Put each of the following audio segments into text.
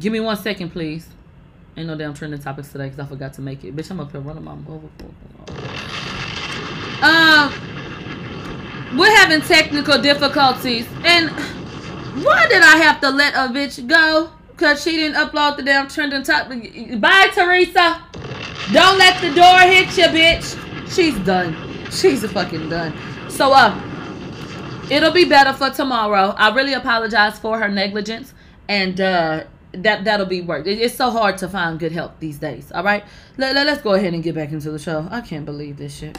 Give me one second, please. Ain't no damn trending topics today because I forgot to make it. Bitch, I'm up here running my mother. Um, we're having technical difficulties, and why did I have to let a bitch go? Cause she didn't upload the damn trending topic. Bye, Teresa. Don't let the door hit you, bitch. She's done. She's a fucking done. So, uh, it'll be better for tomorrow. I really apologize for her negligence, and uh that that'll be work. it's so hard to find good help these days. All right, let, let, let's go ahead and get back into the show. I can't believe this shit.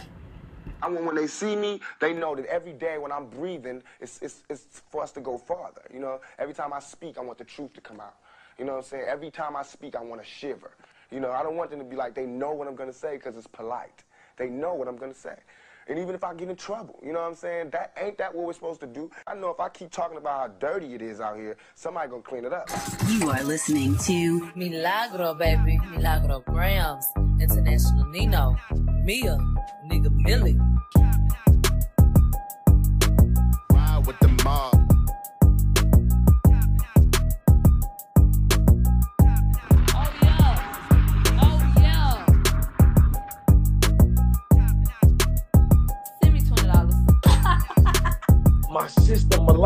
I want when they see me, they know that every day when I'm breathing, it's, it's, it's for us to go farther. You know, every time I speak, I want the truth to come out. You know what I'm saying? Every time I speak, I want to shiver. You know, I don't want them to be like, they know what I'm going to say because it's polite. They know what I'm going to say. And even if I get in trouble, you know what I'm saying? That ain't that what we're supposed to do. I know if I keep talking about how dirty it is out here, somebody gonna clean it up. You are listening to Milagro, baby. Milagro Gramz. International Nino. Mia. Nigga Millie.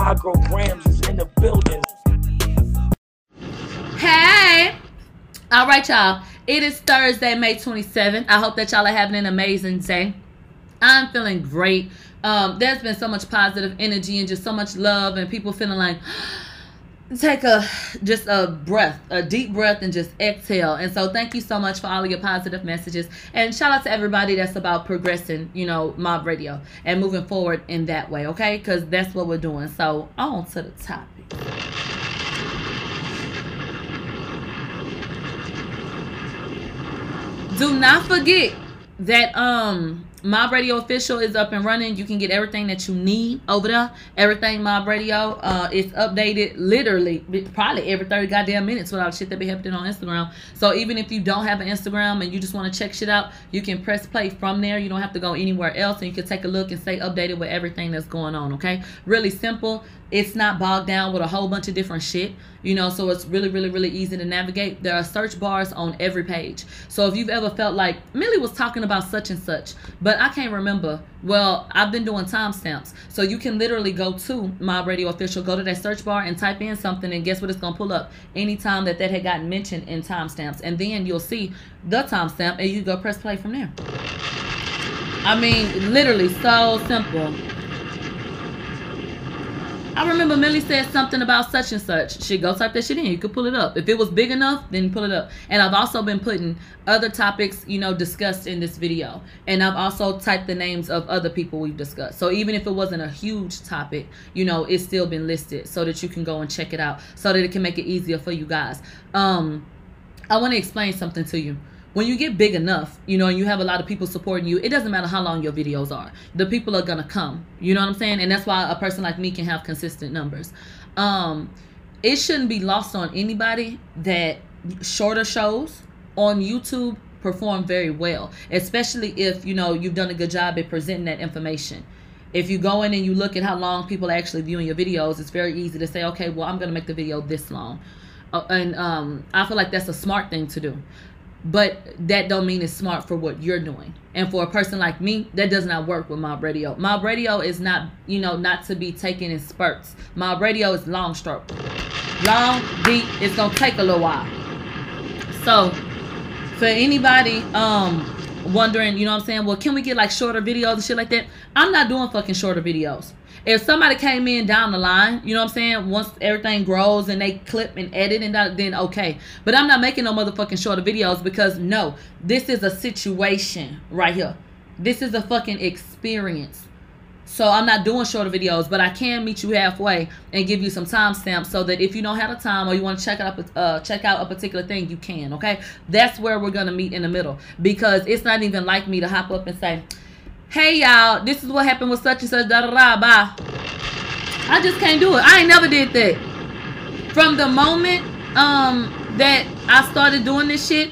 Milagro Gramz is in the building. Hey! All right, y'all. It is Thursday, May 27th. I hope that y'all are having an amazing day. I'm feeling great. Um, there's been so much positive energy and just so much love, and people feeling like, take a just a breath a deep breath and just exhale. And so thank you so much for all of your positive messages. And shout out to everybody that's about progressing you know mob radio and moving forward in that way okay? Because that's what we're doing. So on to the topic. Do not forget that um Mob Radio official is up and running. You can get everything that you need over there. Everything Mob Radio uh, is updated literally probably every 30 goddamn minutes without shit that be happening on Instagram. So even if you don't have an Instagram and you just want to check shit out, you can press play from there. You don't have to go anywhere else and you can take a look and stay updated with everything that's going on, okay? Really simple it's not bogged down with a whole bunch of different shit you know so it's really really really easy to navigate there are search bars on every page so if you've ever felt like millie was talking about such and such but i can't remember. Well i've been doing timestamps. So you can literally go to mob radio official go to that search bar and type in something and guess what it's going to pull up? Anytime that that had gotten mentioned in timestamps. And then you'll see the timestamp and you go press play from there. I mean literally so simple I remember Millie said something about such and such. She go type that shit in. You could pull it up. If it was big enough, then pull it up. And I've also been putting other topics, you know, discussed in this video. And I've also typed the names of other people we've discussed. So even if it wasn't a huge topic, you know, it's still been listed so that you can go and check it out so that it can make it easier for you guys. Um, I want to explain something to you when you get big enough, you know, and you have a lot of people supporting you, it doesn't matter how long your videos are. The people are gonna come. You know what I'm saying? And that's why a person like me can have consistent numbers. Um, it shouldn't be lost on anybody that shorter shows on YouTube perform very well, especially if you know you've done a good job at presenting that information. If you go in and you look at how long people are actually viewing your videos, it's very easy to say, okay, well, I'm gonna make the video this long. Uh, and um, I feel like that's a smart thing to do but that don't mean it's smart for what you're doing. And for a person like me that does not work with mob radio. Mob radio is not you know not to be taken in spurts. Mob radio is long stroke long deep it's gonna take a little while. So for anybody um wondering you know what i'm saying? Well can we get like shorter videos and shit like that? I'm not doing fucking shorter videos if somebody came in down the line, you know what I'm saying? Once everything grows and they clip and edit and that, then okay. But I'm not making no motherfucking shorter videos because no, this is a situation right here. This is a fucking experience. So I'm not doing shorter videos, but I can meet you halfway and give you some timestamps so that if you don't have the time or you want to check out uh, check out a particular thing, you can. Okay, that's where we're gonna meet in the middle because it's not even like me to hop up and say, hey y'all, this is what happened with such and such, da da da, bye. I just can't do it. I ain't never did that. From the moment um that I started doing this shit,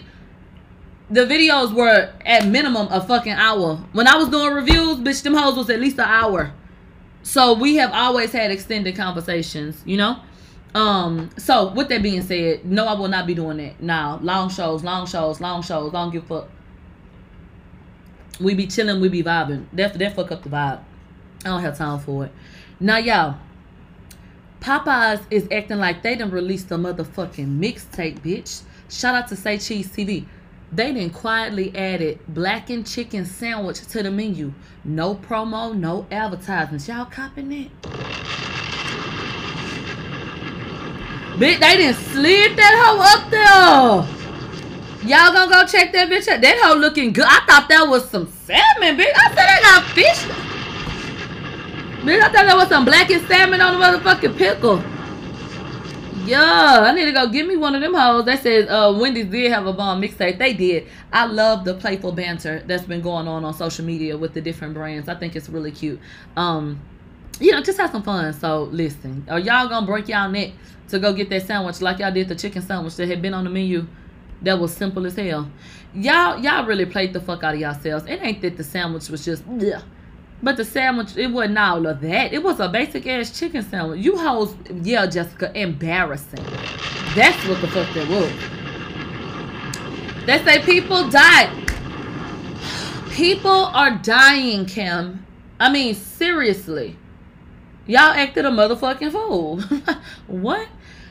the videos were at minimum a fucking hour. When I was doing reviews, bitch, them hoes was at least an hour. So we have always had extended conversations, you know? Um, so with that being said, no, I will not be doing that. Now, long shows, long shows, long shows, don't give fuck. We be chilling, we be vibing. That that fuck up the vibe. I don't have time for it. Now, y'all, Popeyes is acting like they done released a motherfucking mixtape, bitch. Shout out to Say Cheese TV. They done quietly added blackened chicken sandwich to the menu. No promo, no advertisements. Y'all copying it? Bitch, they didn't slid that hoe up there. Y'all gonna go check that bitch out? That hoe looking good. I thought that was some salmon, bitch. I said they got fish. Bitch, I thought that was some blackened salmon on the motherfucking pickle. Yeah, I need to go get me one of them hoes. That says uh, Wendy's did have a bomb mixtape. They did. I love the playful banter that's been going on on social media with the different brands. I think it's really cute. Um, you know, just have some fun. So listen, are y'all gonna break y'all neck to go get that sandwich like y'all did the chicken sandwich that had been on the menu? That was simple as hell. Y'all, y'all really played the fuck out of yourselves. It ain't that the sandwich was just, yeah. But the sandwich, it wasn't all of that. It was a basic ass chicken sandwich. You hoes, yeah, Jessica, embarrassing. That's what the fuck that was. They say people died. People are dying, Kim. I mean, seriously. Y'all acted a motherfucking fool. what?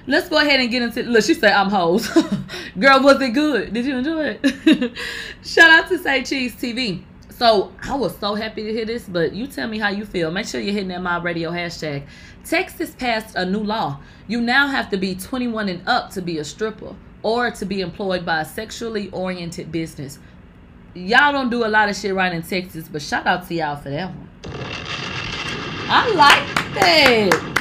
Let's go ahead and get into. Look, she said I'm hoes. Girl, was it good? Did you enjoy it? Shout out to Say Cheese TV. So I was so happy to hear this, but you tell me how you feel. Make sure you're hitting that my radio hashtag. Texas passed a new law. You now have to be 21 and up to be a stripper or to be employed by a sexually oriented business. Y'all don't do a lot of shit right in Texas, but shout out to y'all for that one. I like that.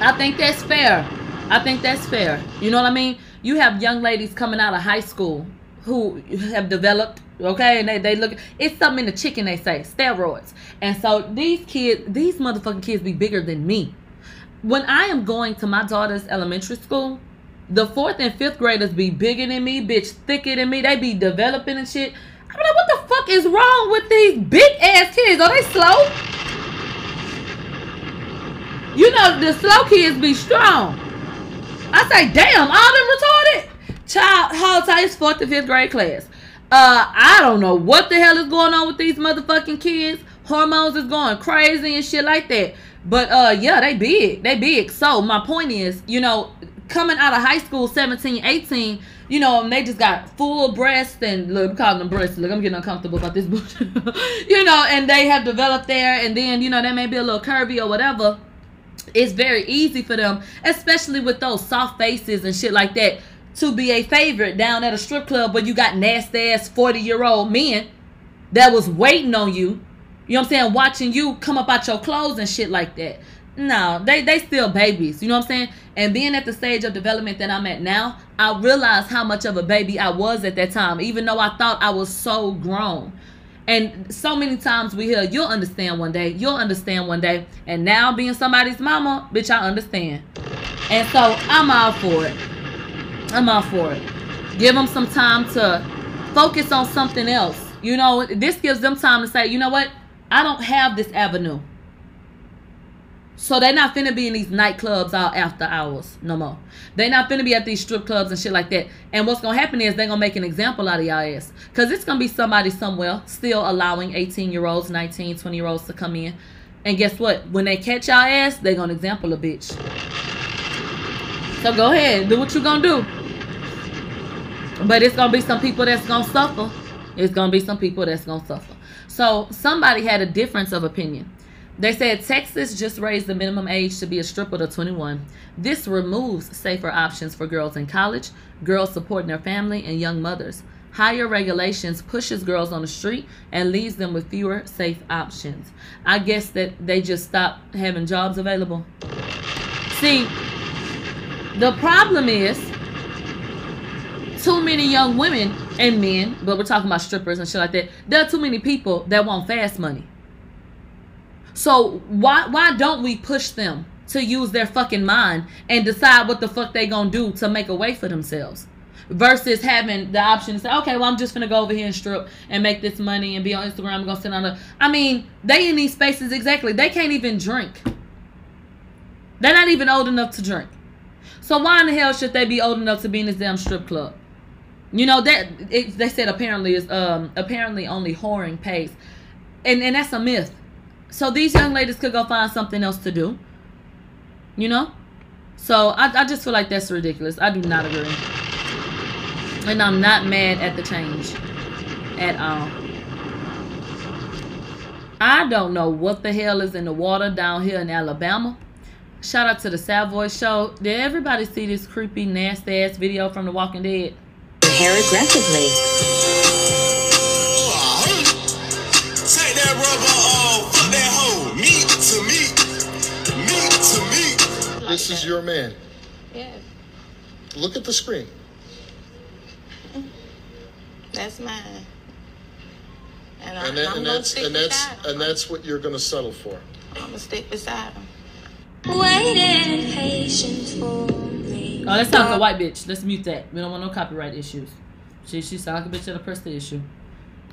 I think that's fair. I think that's fair. You know what I mean? You have young ladies coming out of high school who have developed, okay, and they, they look, it's something in the chicken, they say, steroids. And so these kids, these motherfucking kids be bigger than me. When I am going to my daughter's elementary school, the fourth and fifth graders be bigger than me, bitch, thicker than me. They be developing and shit. I'm like, what the fuck is wrong with these big ass kids? Are they slow? You know, the slow kids be strong. I say, damn, all them retarded. Child, how tight is fourth and fifth grade class? Uh, I don't know what the hell is going on with these motherfucking kids. Hormones is going crazy and shit like that. But uh, yeah, they big. They big. So my point is, you know, coming out of high school, 17, 18, you know, and they just got full breasts and look, I'm calling them breasts. Look, I'm getting uncomfortable about this you know, and they have developed there, and then you know they may be a little curvy or whatever it's very easy for them, especially with those soft faces and shit like that, to be a favorite down at a strip club where you got nasty ass 40 year old men that was waiting on you. You know what I'm saying? Watching you come up out your clothes and shit like that. No, they they still babies. You know what I'm saying? And being at the stage of development that I'm at now, I realized how much of a baby I was at that time, even though I thought I was so grown. And so many times we hear, you'll understand one day, you'll understand one day. And now being somebody's mama, bitch, I understand. And so I'm all for it. I'm all for it. Give them some time to focus on something else. You know, this gives them time to say, you know what? I don't have this avenue. So they're not finna be in these nightclubs all after hours no more. They're not finna be at these strip clubs and shit like that. And what's gonna happen is they're gonna make an example out of y'all ass. Cause it's gonna be somebody somewhere still allowing 18 year olds, 19, 20 year olds to come in. And guess what? When they catch y'all ass, they gonna example a bitch. So go ahead, do what you gonna do. But it's gonna be some people that's gonna suffer. It's gonna be some people that's gonna suffer. So somebody had a difference of opinion. They said Texas just raised the minimum age to be a stripper to 21. This removes safer options for girls in college, girls supporting their family, and young mothers. Higher regulations pushes girls on the street and leaves them with fewer safe options. I guess that they just stop having jobs available. See, the problem is too many young women and men, but we're talking about strippers and shit like that. There are too many people that want fast money. So why why don't we push them to use their fucking mind and decide what the fuck they gonna do to make a way for themselves? Versus having the option to say, okay, well, I'm just gonna go over here and strip and make this money and be on Instagram. I'm gonna sit on the. I mean, they in these spaces exactly. They can't even drink. They're not even old enough to drink. So why in the hell should they be old enough to be in this damn strip club? You know that it, they said apparently is um apparently only whoring pays, and and that's a myth. So these young ladies could go find something else to do. You know, so I I just feel like that's ridiculous. I do not agree, and I'm not mad at the change at all. I don't know what the hell is in the water down here in Alabama. Shout out to the Savoy Show. Did everybody see this creepy, nasty ass video from The Walking Dead? Hair aggressively. Meat. This is your man. Yeah. Look at the screen. that's mine. And, I, And, that, I'm and gonna that's stick and that's beside and that's what you're going to settle for. I'm gonna stick beside him. Waiting patience for me. Oh, that sounds like a white bitch. Let's mute that. We don't want no copyright issues. She she sounds like a bitch at a press the issue.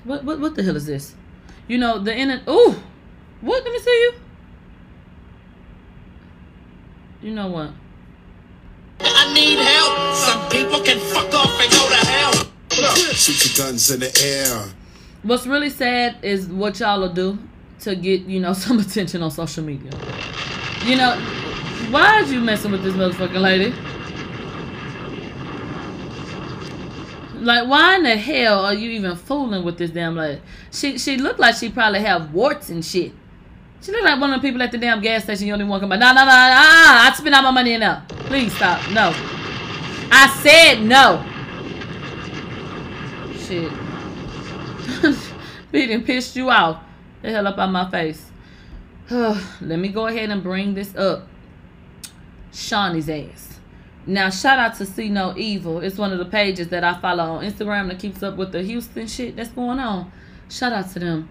What what what the hell is this? You know the internet. Ooh, what? Let me see you. You know what? I need help. Some people can fuck off and go to hell. Shoot your guns in the air. What's really sad is what y'all will do to get you know some attention on social media. You know, why are you messing with this motherfucking lady? Like, why in the hell are you even fooling with this damn lady? She she looked like she probably have warts and shit. She look like one of the people at the damn gas station you only want to come by. No, no, no, no, I spend all my money there. Please stop. No. I said no. Shit. he pissed you off. The hell up out my face. Let me go ahead and bring this up. Shaunie's ass. Now, shout out to See No Evil. It's one of the pages that I follow on Instagram that keeps up with the Houston shit that's going on. Shout out to them.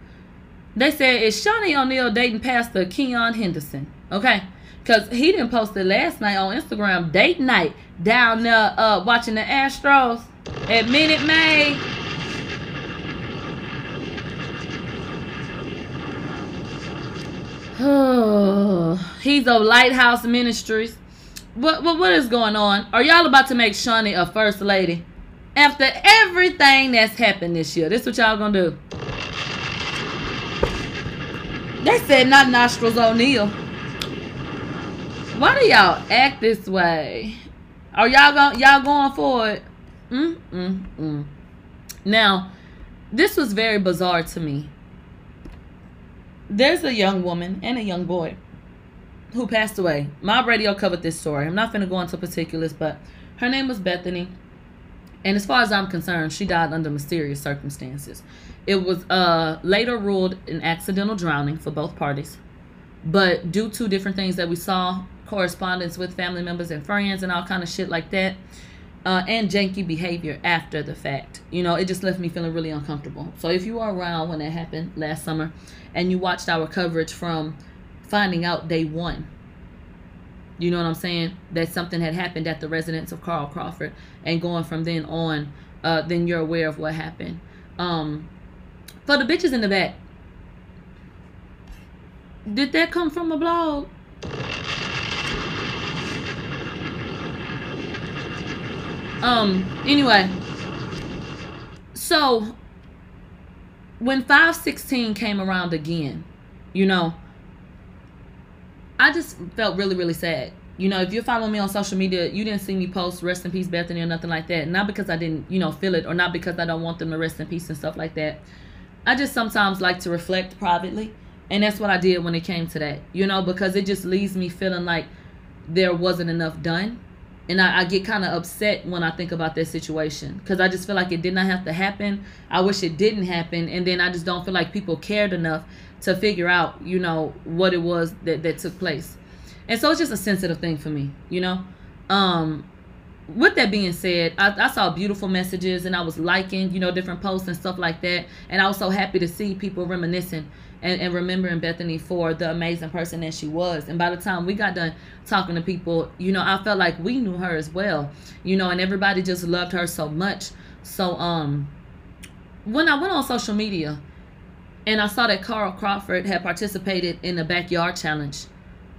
They said, is Shaunie O'Neal dating Pastor Keion Henderson? Okay. Because he didn't post it last night on Instagram, date night, down there uh, watching the Astros at Minute Maid. He's of Lighthouse Ministries. What, what what is going on? Are y'all about to make Shaunie a first lady? After everything that's happened this year, this what y'all gonna do? They said not nostrils O'Neal. Why do y'all act this way? Are y'all going y'all going for it? Mm mm mm. Now, this was very bizarre to me. There's a young woman and a young boy who passed away. My radio covered this story. I'm not going to go into particulars, but her name was Bethany. And as far as I'm concerned, she died under mysterious circumstances. It was uh, later ruled an accidental drowning for both parties. But due to different things that we saw, correspondence with family members and friends and all kind of shit like that, uh, and janky behavior after the fact. You know, it just left me feeling really uncomfortable. So if you were around when that happened last summer and you watched our coverage from finding out day one, you know what I'm saying? That something had happened at the residence of Carl Crawford and going from then on, uh, then you're aware of what happened. Um, for the bitches in the back, did that come from a blog? Um, anyway. So when 516 came around again, you know, I just felt really, really sad. You know, if you're following me on social media, you didn't see me post rest in peace Bethany or nothing like that. Not because I didn't, you know, feel it or not because I don't want them to rest in peace and stuff like that. I just sometimes like to reflect privately. And that's what I did when it came to that, you know, because it just leaves me feeling like there wasn't enough done. And I, I get kind of upset when I think about that situation because I just feel like it did not have to happen. I wish it didn't happen. And then I just don't feel like people cared enough to figure out, you know, what it was that, that took place. And so it's just a sensitive thing for me, you know. Um, with that being said, I, I saw beautiful messages and I was liking, you know, different posts and stuff like that. And I was so happy to see people reminiscing and, and remembering Bethany for the amazing person that she was. And by the time we got done talking to people, you know, I felt like we knew her as well, you know, and everybody just loved her so much. So, um, when I went on social media and I saw that Carl Crawford had participated in the backyard challenge,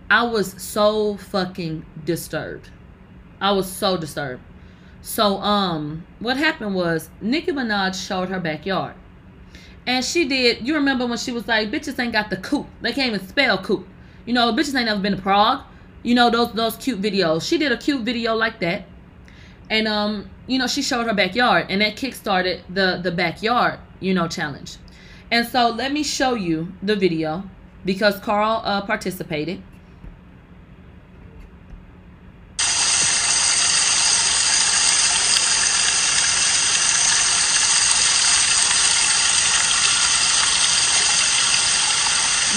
I was so fucking disturbed. I was so disturbed. So um what happened was Nicki Minaj showed her backyard. And she did, you remember when she was like, bitches ain't got the coop. They can't even spell coop. You know, bitches ain't never been to Prague. You know, those those cute videos. She did a cute video like that. And um, you know, she showed her backyard and that kickstarted the the backyard, you know, challenge. And so let me show you the video because Carl uh, participated.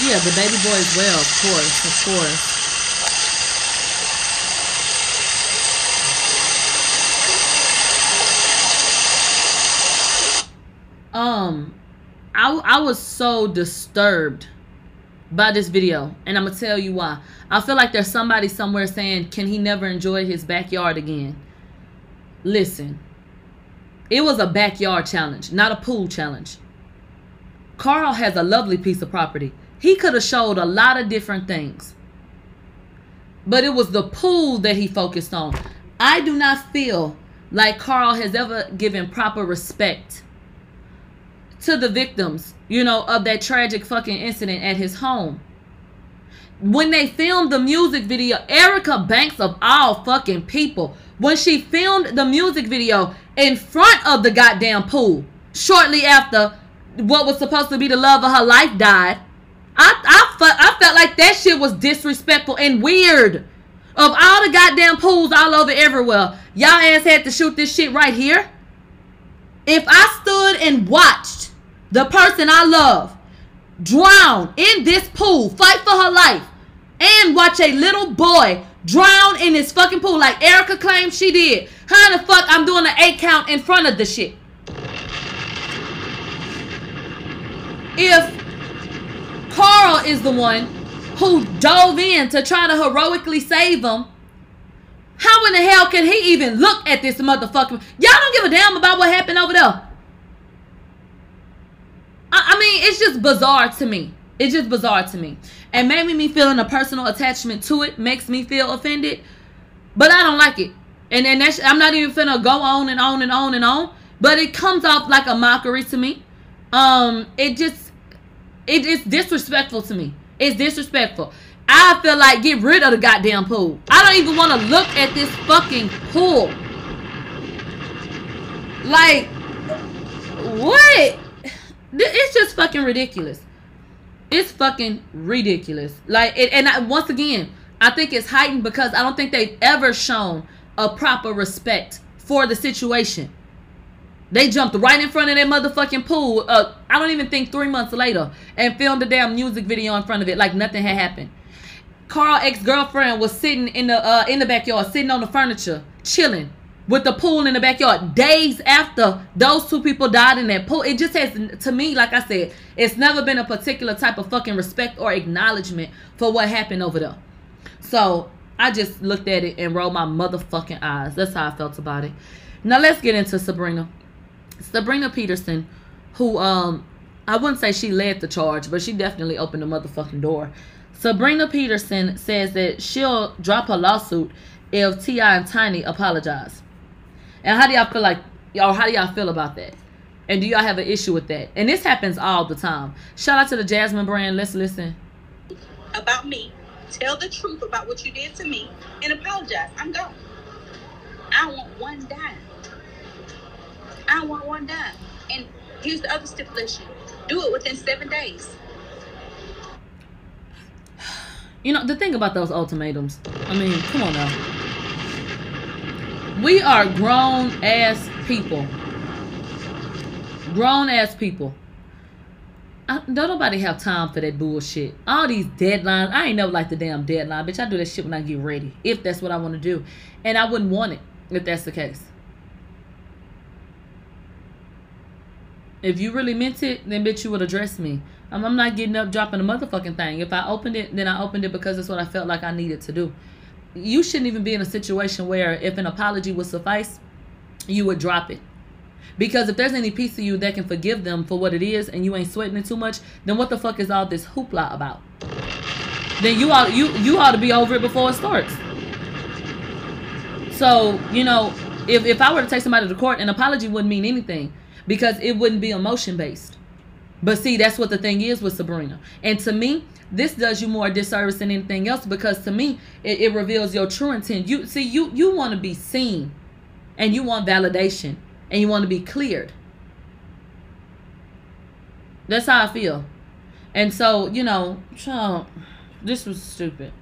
Yeah, the baby boy as well, of course, of course. Um, I I was so disturbed by this video, and I'm gonna tell you why. I feel like there's somebody somewhere saying, "Can he never enjoy his backyard again?" Listen, it was a backyard challenge, not a pool challenge. Carl has a lovely piece of property. He could have showed a lot of different things. But it was the pool that he focused on. I do not feel like Carl has ever given proper respect to the victims, you know, of that tragic fucking incident at his home. When they filmed the music video, Erica Banks of all fucking people, when she filmed the music video in front of the goddamn pool, shortly after what was supposed to be the love of her life died, I I, I felt like that shit was disrespectful and weird. Of all the goddamn pools all over everywhere, y'all ass had to shoot this shit right here. If I stood and watched the person I love drown in this pool, fight for her life, and watch a little boy drown in this fucking pool like Erica claimed she did, how the fuck I'm doing an eight count in front of the shit? If Carl is the one who dove in to try to heroically save him. How in the hell can he even look at this motherfucker? Y'all don't give a damn about what happened over there. I, I mean, it's just bizarre to me. It's just bizarre to me. And maybe me feeling a personal attachment to it makes me feel offended. But I don't like it. And and that's I'm not even finna go on and on and on and on. But it comes off like a mockery to me. Um, it just it is disrespectful to me. It's disrespectful. I feel like get rid of the goddamn pool. I don't even want to look at this fucking pool. Like, what? It's just fucking ridiculous. It's fucking ridiculous. Like, it, and I, once again, I think it's heightened because I don't think they've ever shown a proper respect for the situation. They jumped right in front of that motherfucking pool. Uh, I don't even think three months later, and filmed a damn music video in front of it like nothing had happened. Carl ex girlfriend was sitting in the uh, in the backyard, sitting on the furniture, chilling with the pool in the backyard. Days after those two people died in that pool, it just has to me, like I said, it's never been a particular type of fucking respect or acknowledgement for what happened over there. So I just looked at it and rolled my motherfucking eyes. That's how I felt about it. Now let's get into Sabrina. Sabrina Peterson, who um I wouldn't say she led the charge, but she definitely opened the motherfucking door. Sabrina Peterson says that she'll drop her lawsuit if T.I. and Tiny apologize. And how do y'all feel like y'all how do y'all feel about that? And do y'all have an issue with that? And this happens all the time. Shout out to the Jasmine brand. Let's listen. About me. Tell the truth about what you did to me and apologize. I'm gone. I want one dime. I want one dime. And here's the other stipulation. Do it within seven days. You know, the thing about those ultimatums, I mean, come on now. We are grown ass people. Grown ass people. I, don't nobody have time for that bullshit. All these deadlines. I ain't never like the damn deadline. Bitch, I do that shit when I get ready. If that's what I want to do. And I wouldn't want it if that's the case. If you really meant it, then bitch, you would address me. I'm, I'm not getting up dropping a motherfucking thing. If I opened it, then I opened it because it's what I felt like I needed to do. You shouldn't even be in a situation where if an apology would suffice, you would drop it. Because if there's any piece of you that can forgive them for what it is and you ain't sweating it too much, then what the fuck is all this hoopla about? then you ought you you ought to be over it before it starts. So you know, if if I were to take somebody to court, an apology wouldn't mean anything because it wouldn't be emotion based. But see, that's what the thing is with Sabrina. And to me, this does you more disservice than anything else because to me, it, it reveals your true intent. You see, you you want to be seen, and you want validation, and you want to be cleared. That's how I feel. And so, you know, Trump, this was stupid.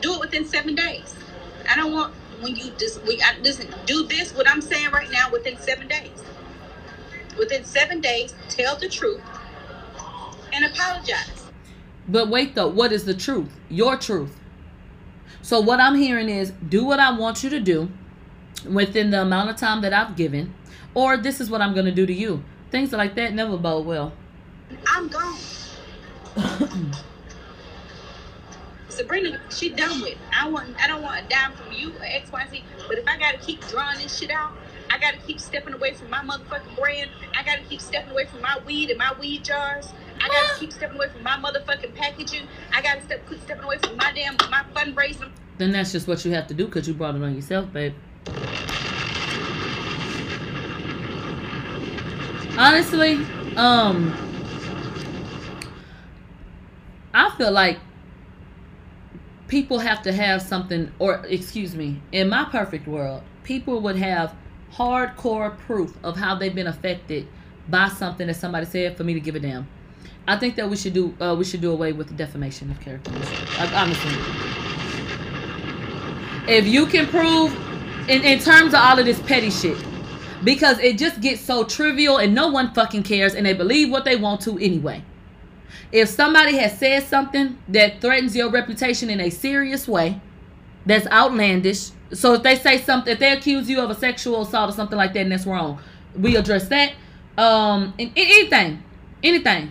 Do it within seven days. I don't want when you just we I, listen. Do this what I'm saying right now within seven days. Within seven days, tell the truth and apologize. But wait though, what is the truth? Your truth. So what I'm hearing is do what I want you to do within the amount of time that I've given, or this is what I'm gonna do to you. Things like that never bode well. I'm gone. Sabrina, she done with. I want. I don't want a dime from you or X, Y, Z. But if I gotta keep drawing this shit out, I gotta keep stepping away from my motherfucking brand. I gotta keep stepping away from my weed and my weed jars. I gotta keep stepping away from my motherfucking packaging. I gotta step quit stepping away from my damn my fundraising. Then that's just what you have to do because you brought it on yourself, babe. Honestly, um, I feel like people have to have something, or excuse me, in my perfect world, people would have hardcore proof of how they've been affected by something that somebody said for me to give a damn. I think that we should do uh, we should do away with the defamation of character. Honestly, if you can prove in, in terms of all of this petty shit, because it just gets so trivial and no one fucking cares and they believe what they want to anyway. If somebody has said something that threatens your reputation in a serious way, that's outlandish. So if they say something, if they accuse you of a sexual assault or something like that, and that's wrong, we address that. Um, in, in anything, anything.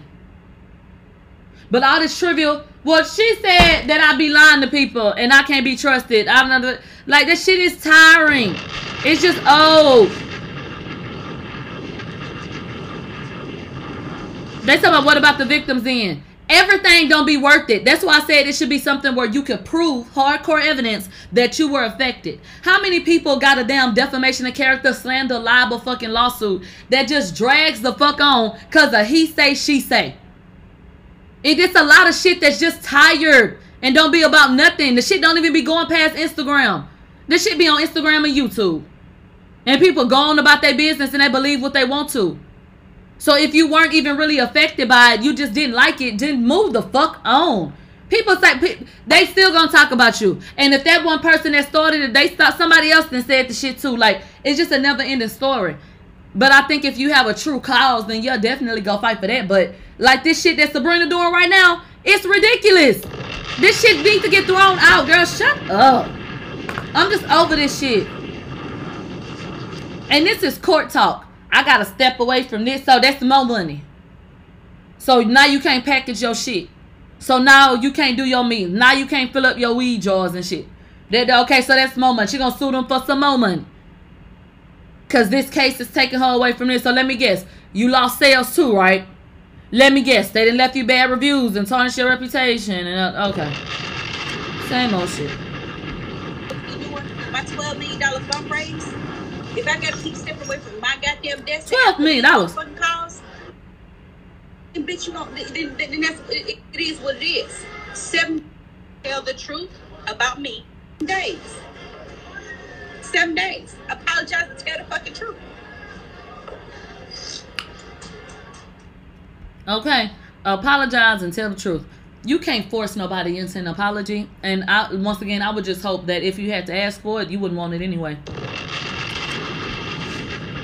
But all this trivial. Well, she said that I be lying to people and I can't be trusted. I'm not like this shit is tiring. It's just old. They talking about what about the victims then? Everything don't be worth it. That's why I said it should be something where you can prove hardcore evidence that you were affected. How many people got a damn defamation of character, slander, libel fucking lawsuit that just drags the fuck on because of he say, she say? It gets a lot of shit that's just tired and don't be about nothing. The shit don't even be going past Instagram. This shit be on Instagram and YouTube. And people go on about their business and they believe what they want to. So if you weren't even really affected by it, you just didn't like it, didn't move the fuck on. People say they still gonna talk about you, and if that one person that started it, they start somebody else then said the shit too. Like it's just a never ending story. But I think if you have a true cause, then you'll definitely go fight for that. But like this shit that Sabrina doing right now, it's ridiculous. This shit needs to get thrown out, girl. Shut up. I'm just over this shit. And this is court talk. I gotta step away from this, so that's more money. So now you can't package your shit. So now you can't do your meals. Now you can't fill up your weed jars and shit. That okay, so that's more money. She gonna sue them for some more money. Cause this case is taking her away from this. So let me guess, you lost sales too, right? Let me guess, they didn't left you bad reviews and tarnish your reputation. And uh, okay, same old shit. My twelve million dollar fundraise. If I gotta keep stepping away from my goddamn desk, twelve million dollars. Fucking calls. Then bitch, you don't. Then, then, then that's it, it is what it is. Seven. Tell the truth about me. Days. Seven days. Apologize and tell the fucking truth. Okay, apologize and tell the truth. You can't force nobody into an apology. And I, once again, I would just hope that if you had to ask for it, you wouldn't want it anyway.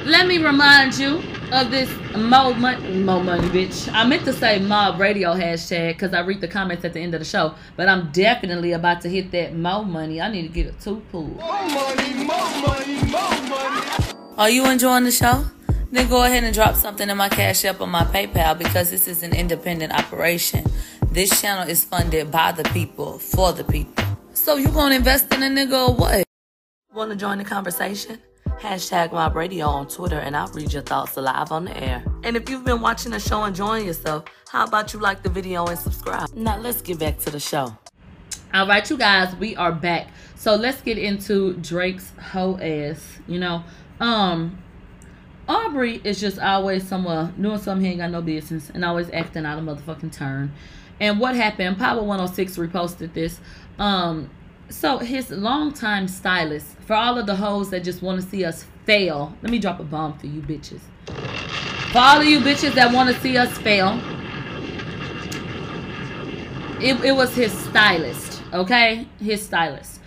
Let me remind you of this mo money, mo money, bitch. I meant to say mob radio hashtag because I read the comments at the end of the show, but I'm definitely about to hit that mo money. I need to get a two pool. More money, more money, more money. Are you enjoying the show? Then go ahead and drop something in my Cash App or my PayPal because this is an independent operation. This channel is funded by the people for the people. So you gonna invest in a nigga or what? Want to join the conversation? Hashtag Mob Radio on Twitter and I'll read your thoughts live on the air. And if you've been watching the show enjoying yourself, how about you like the video and subscribe? Now let's get back to the show. All right, you guys, we are back. So let's get into Drake's whole ass. You know, um, Aubrey is just always somewhere doing something he ain't got no business and always acting out a motherfucking turn. And what happened? Power 106 reposted this. Um, so his longtime stylist, for all of the hoes that just want to see us fail, let me drop a bomb for you bitches. For all of you bitches that want to see us fail, it, it was his stylist, okay? His stylist.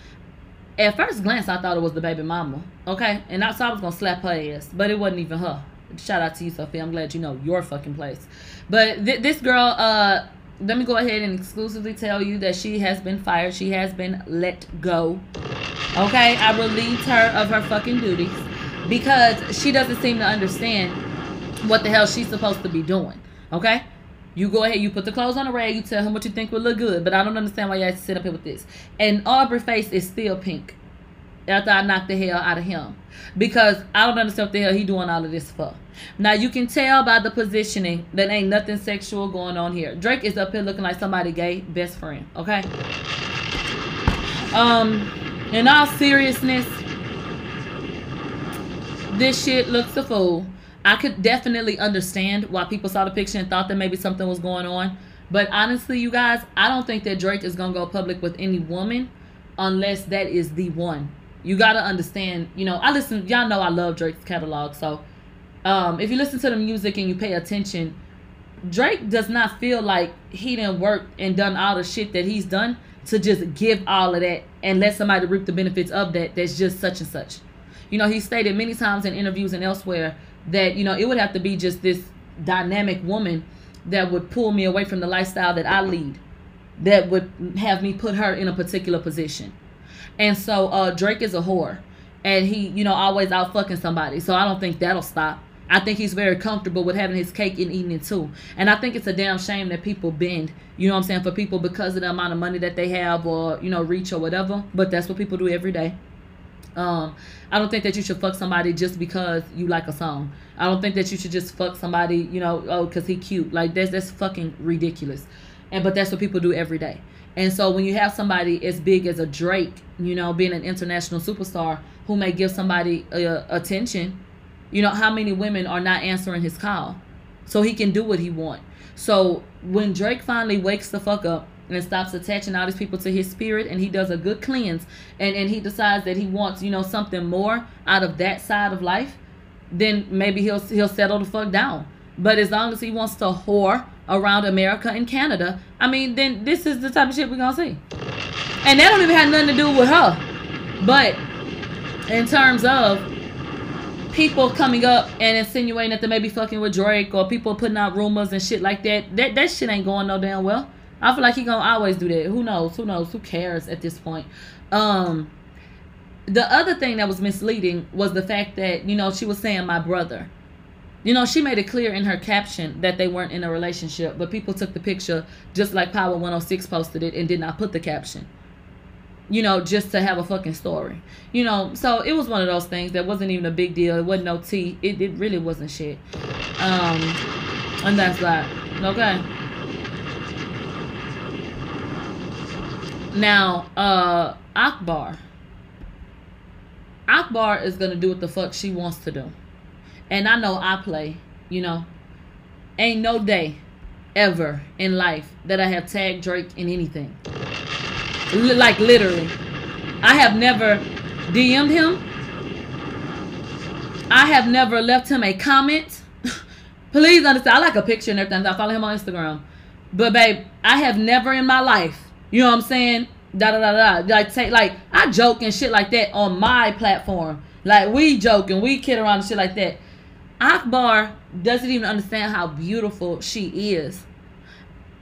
At first glance, I thought it was the baby mama, okay? And I thought I was gonna slap her ass, but it wasn't even her. Shout out to you, Sophia. I'm glad you know your fucking place. But th- this girl, uh, let me go ahead and exclusively tell you that she has been fired. She has been let go. Okay, I relieved her of her fucking duties because she doesn't seem to understand what the hell she's supposed to be doing. Okay? You go ahead, you put the clothes on the rag, you tell him what you think will look good, but I don't understand why you have to sit up here with this. And Aubrey face is still pink after I knocked the hell out of him. Because I don't understand what the hell he doing all of this for. Now you can tell by the positioning that ain't nothing sexual going on here. Drake is up here looking like somebody gay best friend, okay? Um, in all seriousness, this shit looks a fool. I could definitely understand why people saw the picture and thought that maybe something was going on. But honestly, you guys, I don't think that Drake is gonna go public with any woman unless that is the one. You gotta understand, you know, I listen, y'all know I love Drake's catalog, so um, if you listen to the music and you pay attention, Drake does not feel like he didn't work and done all the shit that he's done to just give all of that and let somebody reap the benefits of that that's just such and such. You know, he stated many times in interviews and elsewhere that, you know, it would have to be just this dynamic woman that would pull me away from the lifestyle that I lead, that would have me put her in a particular position. And so uh, Drake is a whore. And he, you know, always out fucking somebody. So I don't think that'll stop. I think he's very comfortable with having his cake and eating it too. And I think it's a damn shame that people bend, you know what I'm saying, for people because of the amount of money that they have or, you know, reach or whatever. But that's what people do every day. Um, I don't think that you should fuck somebody just because you like a song. I don't think that you should just fuck somebody, you know, oh, cause he cute. Like that's that's fucking ridiculous. And but that's what people do every day. And so when you have somebody as big as a Drake, you know, being an international superstar who may give somebody uh, attention, you know, how many women are not answering his call? So he can do what he want. So when Drake finally wakes the fuck up and stops attaching all these people to his spirit and he does a good cleanse and, and he decides that he wants, you know, something more out of that side of life, then maybe he'll he'll settle the fuck down. But as long as he wants to whore around America and Canada, I mean, then this is the type of shit we're gonna see. And that don't even have nothing to do with her. But in terms of people coming up and insinuating that they may be fucking with Drake or people putting out rumors and shit like that, that that shit ain't going no damn well. I feel like he gonna always do that. Who knows? Who knows? Who cares at this point? Um the other thing that was misleading was the fact that, you know, she was saying my brother. You know, she made it clear in her caption that they weren't in a relationship, but people took the picture just like Power 106 posted it and did not put the caption. You know, just to have a fucking story. You know, so it was one of those things that wasn't even a big deal. It wasn't no tea. It, it really wasn't shit. Um, and that's that. Okay. Now, uh, Akbar. Akbar is gonna do what the fuck she wants to do. And I know I play, you know. Ain't no day ever in life that I have tagged Drake in anything. Like literally. I have never DM'd him. I have never left him a comment. Please understand. I like a picture and everything. I follow him on Instagram. But babe, I have never in my life, you know what I'm saying? Da da da da. Like say like I joke and shit like that on my platform. Like we joke and we kid around and shit like that. Akbar doesn't even understand how beautiful she is.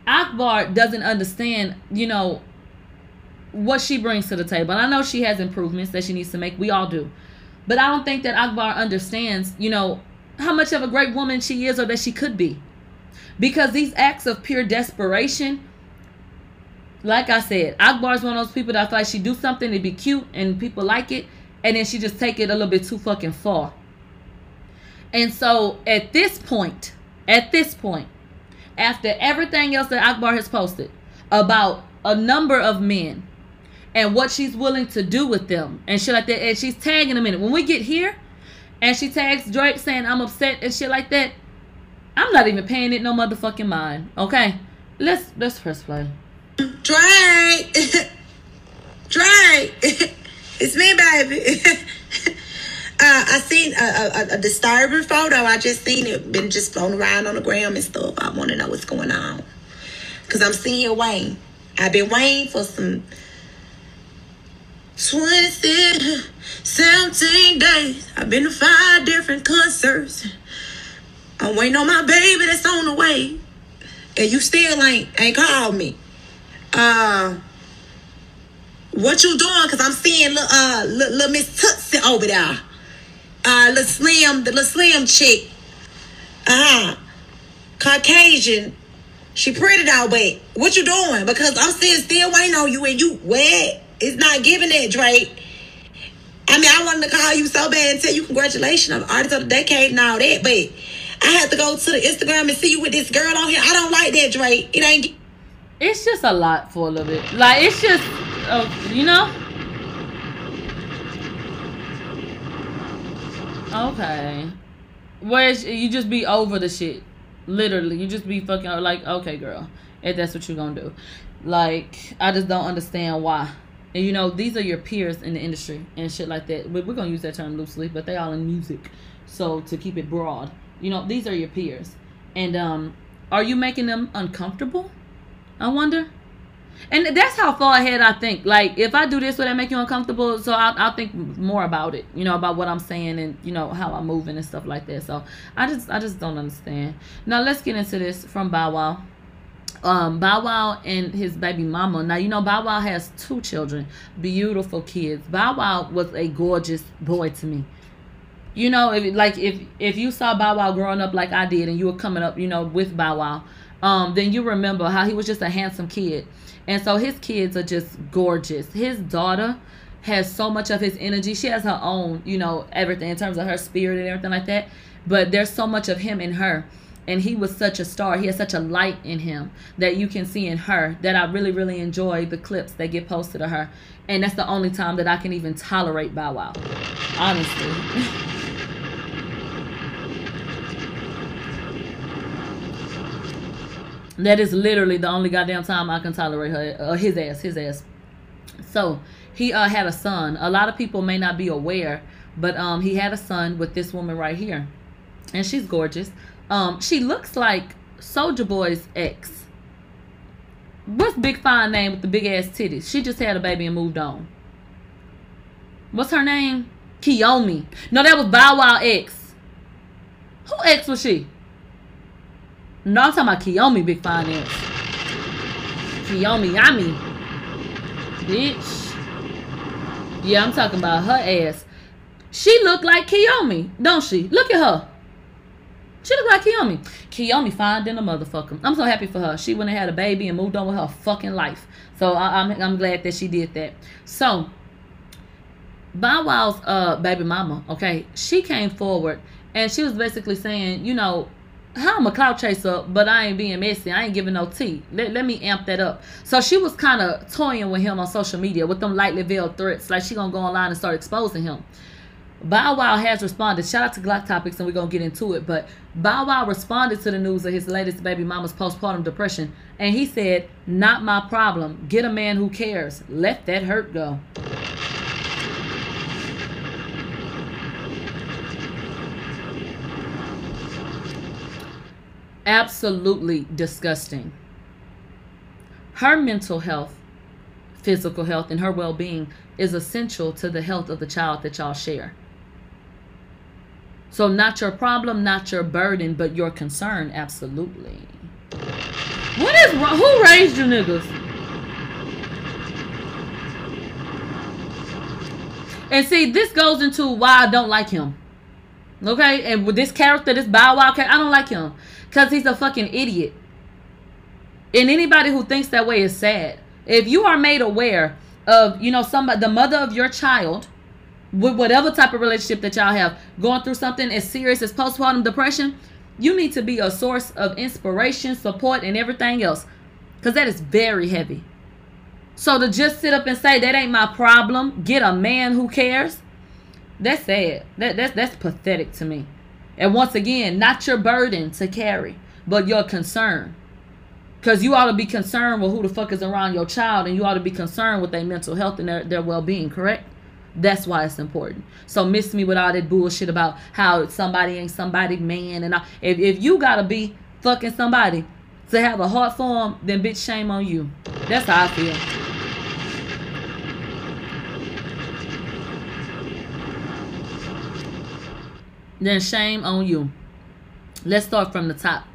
Akbar doesn't understand, you know, what she brings to the table. I know she has improvements that she needs to make. We all do. But I don't think that Akbar understands, you know, how much of a great woman she is or that she could be. Because these acts of pure desperation, like I said, Akbar's one of those people that I feel like she do something to be cute and people like it, and then she just take it a little bit too fucking far. And so at this point, at this point, after everything else that Akbar has posted about a number of men and what she's willing to do with them and shit like that. And she's tagging them in it. When we get here and she tags Drake saying I'm upset and shit like that, I'm not even paying it no motherfucking mind. Okay? Let's let's press play. Drake, Drake, it's me, baby. uh, I seen a, a, a disturbing photo. I just seen it, been just floating around on the gram and stuff. I want to know what's going on, cause I'm seeing Wayne. I've been waiting for some 20, 17 days. I've been to five different concerts. I'm waiting on my baby that's on the way, and you still ain't ain't called me uh what you doing? Cause I'm seeing little uh little, little Miss Tootsie over there. Uh little slim, the slim chick. Uh-huh. Caucasian. She pretty though, but what you doing? Because I'm still still waiting on you and you wet. It's not giving that, Drake. I mean, I wanted to call you so bad and tell you congratulations on the artist of the decade and all that, but I had to go to the Instagram and see you with this girl on here. I don't like that, Drake. It ain't It's just a lot for little bit. Like it's just, uh, you know. Okay. Whereas you just be over the shit. Literally, you just be fucking like, okay, girl, if that's what you're gonna do. Like, I just don't understand why. And you know, these are your peers in the industry and shit like that. We- We're gonna use that term loosely, but they all in music. So to keep it broad, you know, these are your peers. And um, are you making them uncomfortable? I wonder. And that's how far ahead I think. Like, if I do this, will that make you uncomfortable? So I'll, I'll think more about it, you know, about what I'm saying and, you know, how I'm moving and stuff like that. So I just, I just don't understand. Now, let's get into this from Bow Wow. Um, Bow Wow and his baby mama. Now, you know, Bow Wow has two children, beautiful kids. Bow Wow was a gorgeous boy to me you know if like if if you saw bow wow growing up like i did and you were coming up you know with bow wow um then you remember how he was just a handsome kid and so his kids are just gorgeous. His daughter has so much of his energy. She has her own you know everything in terms of her spirit and everything like that. But there's so much of him in her. And he was such a star. He has such a light in him that you can see in her that i really really enjoy the clips that get posted of her. And that's the only time that i can even tolerate bow wow. Honestly That is literally the only goddamn time I can tolerate her, uh, his ass, his ass. So he uh, had a son. A lot of people may not be aware, but um, he had a son with this woman right here, and she's gorgeous. Um, she looks like Soulja Boy's ex. What's Big Fine name with the big ass titties? She just had a baby and moved on. What's her name? Kiyomi. No, that was Bow Wow ex. Who ex was she? No, I'm talking about Kiyomi Big Finance. Kiyomi Yami. Bitch. Yeah, I'm talking about her ass. She look like Kiyomi, don't she? Look at her. She look like Kiyomi. Kiyomi fine a motherfucker. I'm so happy for her. She went and had a baby and moved on with her fucking life. So I, I'm, I'm glad that she did that. So Bow Wow's uh baby mama, okay, she came forward and she was basically saying, you know, I'm a clout chaser, but I ain't being messy. I ain't giving no tea. Let, let me amp that up. So she was kind of toying with him on social media with them lightly veiled threats. Like she gonna go online and start exposing him. Bow Wow has responded. Shout out to Glock Topics, and we're gonna get into it. But Bow Wow responded to the news of his latest baby mama's postpartum depression, and he said, "Not my problem. Get a man who cares. Let that hurt go." Absolutely disgusting. Her mental health, physical health, and her well being is essential to the health of the child that y'all share. So, not your problem, not your burden, but your concern, absolutely. What is wrong? Who raised you niggas? And see, this goes into why I don't like him. Okay? And with this character, this Bow Wow character, I don't like him. Because he's a fucking idiot. And anybody who thinks that way is sad. If you are made aware of, you know, somebody, the mother of your child, with whatever type of relationship that y'all have, going through something as serious as postpartum depression, you need to be a source of inspiration, support, and everything else. Because that is very heavy. So to just sit up and say that ain't my problem, get a man who cares, that's sad. That that's that's pathetic to me. And once again, not your burden to carry, but your concern. Cause you ought to be concerned with who the fuck is around your child, and you ought to be concerned with their mental health and their, their well being, correct? That's why it's important. So miss me with all that bullshit about how somebody ain't somebody man and all. If if you gotta be fucking somebody to have a heart for 'em, then bitch shame on you. That's how I feel. Then shame on you. Let's start from the top.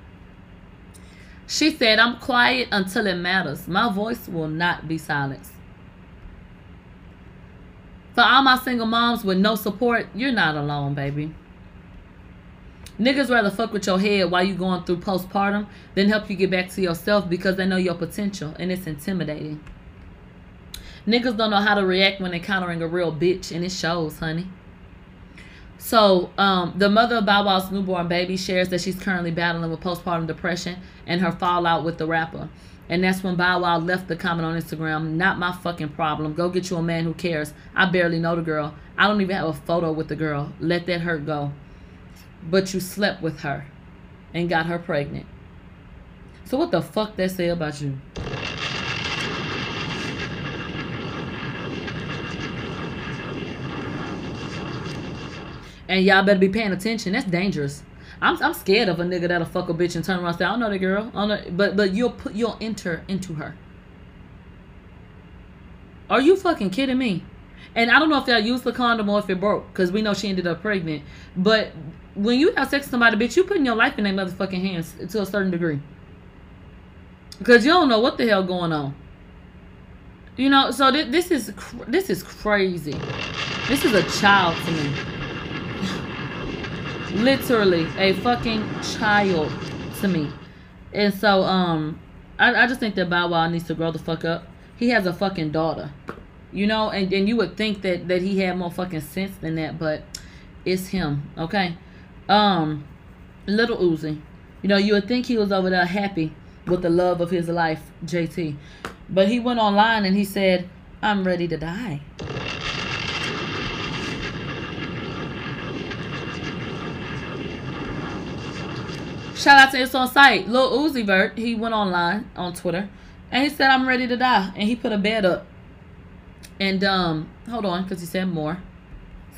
She said, I'm quiet until it matters. My voice will not be silenced. For all my single moms with no support, you're not alone, baby. Niggas rather fuck with your head while you going through postpartum than help you get back to yourself because they know your potential and it's intimidating. Niggas don't know how to react when encountering a real bitch and it shows, honey. So, um, the mother of Bow Wow's newborn baby shares that she's currently battling with postpartum depression and her fallout with the rapper. And that's when Bow Wow left the comment on Instagram, not my fucking problem. Go get you a man who cares. I barely know the girl. I don't even have a photo with the girl. Let that hurt go. But you slept with her and got her pregnant. So what the fuck that say about you? And y'all better be paying attention. That's dangerous. I'm, I'm scared of a nigga that'll fuck a bitch and turn around and say, I don't know the girl. I know. But but you'll put you'll enter into her. Are you fucking kidding me? And I don't know if y'all used the condom or if it broke, because we know she ended up pregnant. But when you have sex with somebody, bitch, you putting your life in their motherfucking hands to a certain degree. Because you don't know what the hell going on. You know, so th- this is cr- this is crazy. This is a child to me. Literally a fucking child to me. And so, um, I, I just think that Bow Wow needs to grow the fuck up. He has a fucking daughter. You know, and, and you would think that, that he had more fucking sense than that, but it's him, okay? Um, little Uzi. You know, you would think he was over there happy with the love of his life, JT. But he went online and he said, I'm ready to die. Shout out to It's on Site. Lil Uzi Vert, he went online on Twitter and he said, I'm ready to die. And he put a bed up. And um, hold on, because he said more.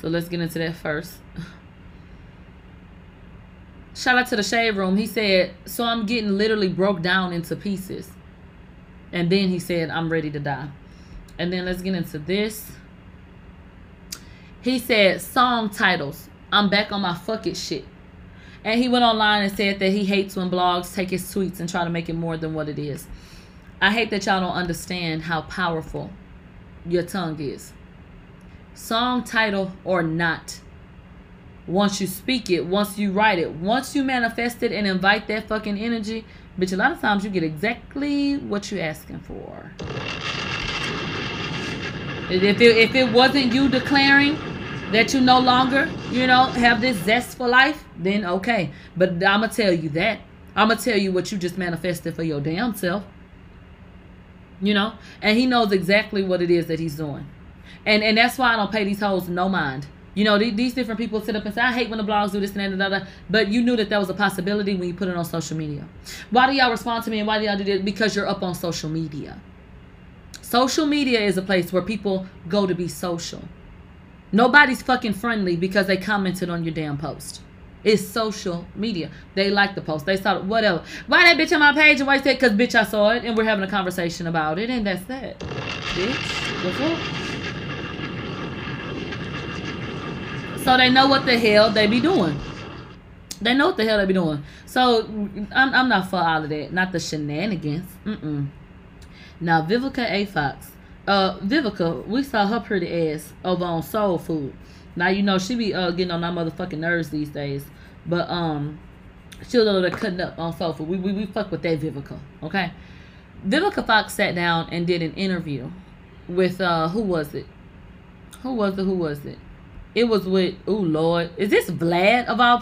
So let's get into that first. Shout out to the shade room. He said, So I'm getting literally broke down into pieces. And then he said, I'm ready to die. And then let's get into this. He said, Song titles. I'm back on my fuck it shit. And he went online and said that he hates when blogs take his tweets and try to make it more than what it is. I hate that y'all don't understand how powerful your tongue is. Song title or not. Once you speak it, once you write it, once you manifest it and invite that fucking energy, bitch, a lot of times you get exactly what you're asking for. If it, if it wasn't you declaring that you no longer, you know, have this zest for life, then okay. But I'm going to tell you that. I'm going to tell you what you just manifested for your damn self. You know? And he knows exactly what it is that he's doing. And and that's why I don't pay these hoes no mind. You know, these, these different people sit up and say, I hate when the blogs do this and that and other. But you knew that that was a possibility when you put it on social media. Why do y'all respond to me and why do y'all do this? Because you're up on social media. Social media is a place where people go to be social. Nobody's fucking friendly because they commented on your damn post. It's social media. They like the post. They saw it, whatever. Why that bitch on my page and why you said, because bitch, I saw it and we're having a conversation about it and that's that. Bitch, what's up? So they know what the hell they be doing. They know what the hell they be doing. So I'm, I'm not for all of that. Not the shenanigans. Mm-mm. Now, Vivica A. Fox. Uh, Vivica, we saw her pretty ass over on Soul Food. Now, you know, she be uh, getting on our motherfucking nerves these days. But, um, she was over there cutting up on Soul Food. We, we, we fuck with that Vivica, okay? Vivica Fox sat down and did an interview with, uh, who was it? Who was it? Who was it? It was with, oh Lord, is this Vlad of all?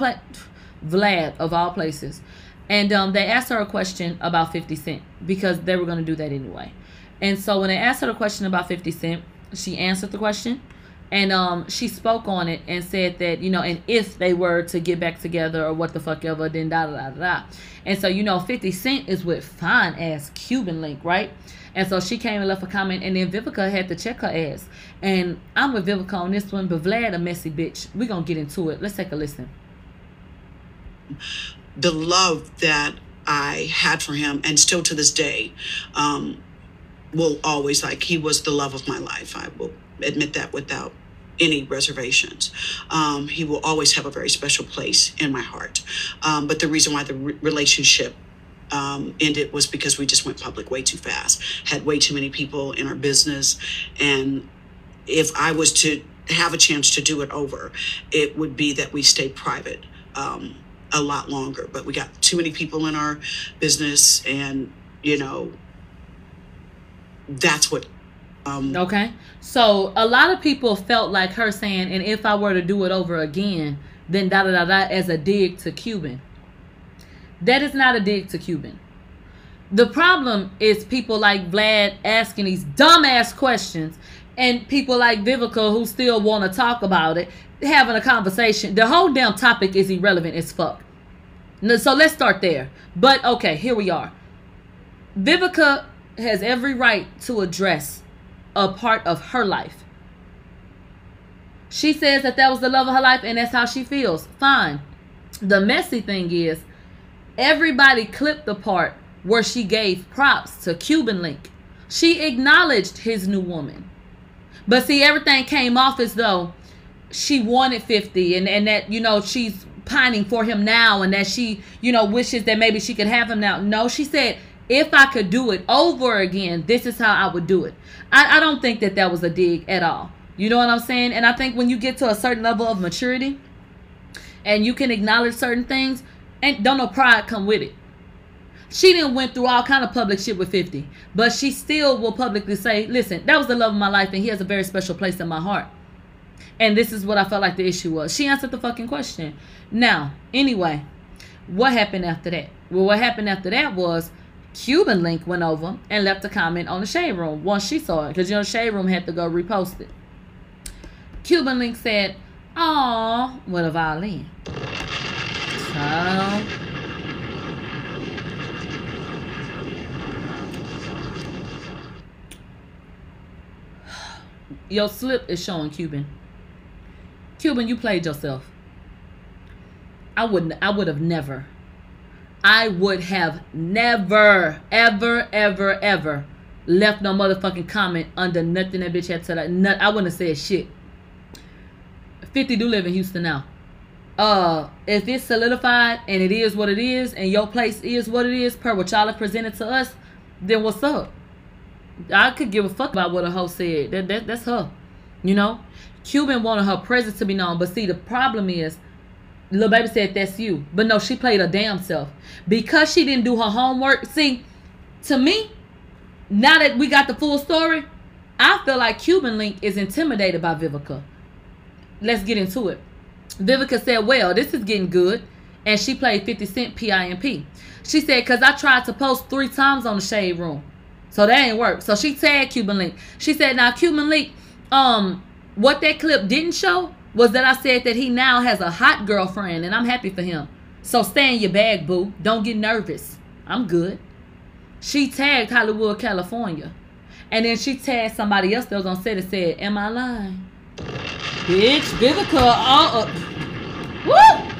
Vlad of all places. And um, they asked her a question about 50 Cent because they were going to do that anyway. And so when they asked her the question about 50 Cent, she answered the question. And um, she spoke on it and said that, you know, and if they were to get back together or what the fuck ever, then da da da da. da. And so, you know, 50 Cent is with fine ass Cuban Link, right? And so she came and left a comment, and then Vivica had to check her ass. And I'm with Vivica on this one, but Vlad a messy bitch. We're going to get into it. Let's take a listen. the love that I had for him, and still to this day, um, will always like he was the love of my life. I will admit that without any reservations. Um, he will always have a very special place in my heart. Um, but the reason why the re- relationship um, ended was because we just went public way too fast, had way too many people in our business, and if I was to have a chance to do it over, it would be that we stay private um, a lot longer. But we got too many people in our business, and you know, that's what. Um, Okay. So a lot of people felt like her saying, and if I were to do it over again, then da da da da as a dig to Cuban. That is not a dig to Cuban. The problem is people like Vlad asking these dumbass questions and people like Vivica who still want to talk about it, having a conversation. The whole damn topic is irrelevant as fuck. So let's start there. But okay, here we are. Vivica has every right to address a part of her life. She says that that was the love of her life and that's how she feels. Fine. The messy thing is, everybody clipped the part where she gave props to Cuban Link. She acknowledged his new woman. But see, everything came off as though she wanted 50 and, and that, you know, she's pining for him now and that she, you know, wishes that maybe she could have him now. No, she said, if I could do it over again, this is how I would do it. I, I don't think that that was a dig at all. You know what I'm saying? And I think when you get to a certain level of maturity and you can acknowledge certain things, and don't no pride come with it. She didn't went through all kind of public shit with 50, but she still will publicly say, listen, that was the love of my life and he has a very special place in my heart. And this is what I felt like the issue was. She answered the fucking question. Now, anyway, what happened after that? Well, what happened after that was Cuban Link went over and left a comment on the Shade Room once she saw it. Because, you know, Shade Room had to go repost it. Cuban Link said, Aw, what a violin. Child. Your slip is showing Cuban. Cuban, you played yourself. I wouldn't I would have never. I would have never, ever, ever, ever left no motherfucking comment under nothing that bitch had said. I wouldn't have said shit. 50 do live in Houston now. Uh, if it's solidified and it is what it is, and your place is what it is, per what y'all have presented to us, then what's up? I could give a fuck about what a hoe said. That, that that's her. You know? Cuban wanted her presence to be known. But see, the problem is, Lil Baby said that's you. But no, she played her damn self. Because she didn't do her homework. See, to me, now that we got the full story, I feel like Cuban Link is intimidated by Vivica. Let's get into it. Vivica said, well, this is getting good. And she played 50 Cent PIMP. She said, because I tried to post three times on the Shade Room. So that ain't work. So she tagged Cuban Link. She said, now Cuban Link, um, what that clip didn't show was that I said that he now has a hot girlfriend and I'm happy for him. So stay in your bag, boo. Don't get nervous. I'm good. She tagged Hollywood, California. And then she tagged somebody else that was on set and said, Am I lying? Bitch, Vivica, all up. Woo!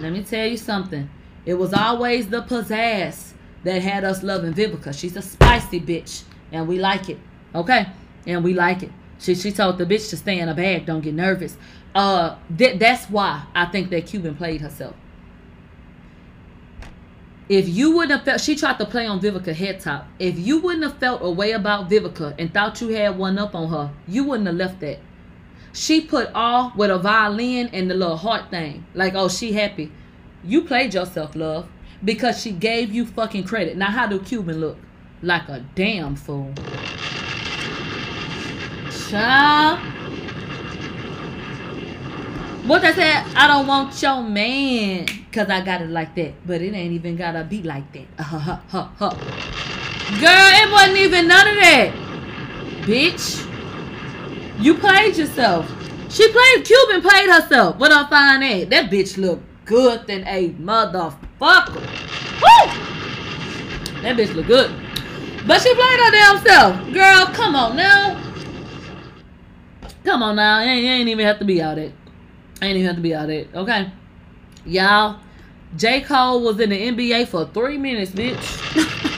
Let me tell you something. It was always the pizzazz that had us loving Vivica. She's a spicy bitch, and we like it. Okay? And we like it. She she told the bitch to stay in a bag, don't get nervous. Uh, th- that's why I think that Cuban played herself. If you wouldn't have felt, she tried to play on Vivica head top. If you wouldn't have felt a way about Vivica and thought you had one up on her, you wouldn't have left that. She put all with a violin and the little heart thing. Like, oh, she happy. You played yourself, love. Because she gave you fucking credit. Now, how do Cuban look? Like a damn fool. Child. What they said? I don't want your man. Cause I got it like that, but it ain't even got a beat like that. Girl, it wasn't even none of that, bitch. You played yourself. She played Cuban played herself. What I find at? That bitch look good than a motherfucker. Woo! That bitch look good. But she played her damn self. Girl, come on now. Come on now. You ain't, you ain't even have to be out it. Ain't even have to be out it. Okay. Y'all, J. Cole was in the NBA for three minutes, bitch.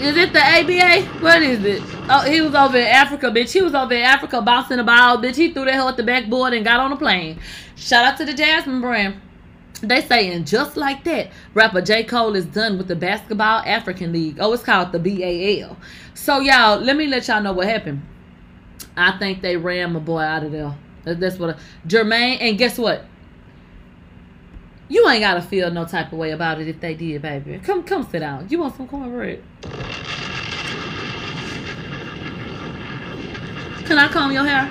Is it the ABA? What is it? Oh, he was over in Africa, bitch. He was over in Africa bouncing the ball, bitch. He threw that hell at the backboard and got on a plane. Shout out to the Jasmine brand. They saying just like that, rapper J. Cole is done with the Basketball African League. Oh, it's called the BAL. So y'all, let me let y'all know what happened. I think they ran my boy out of there. That's what I, Jermaine. And guess what? You ain't gotta feel no type of way about it if they did, baby. Come, come sit down. You want some cornbread? Can I comb your hair?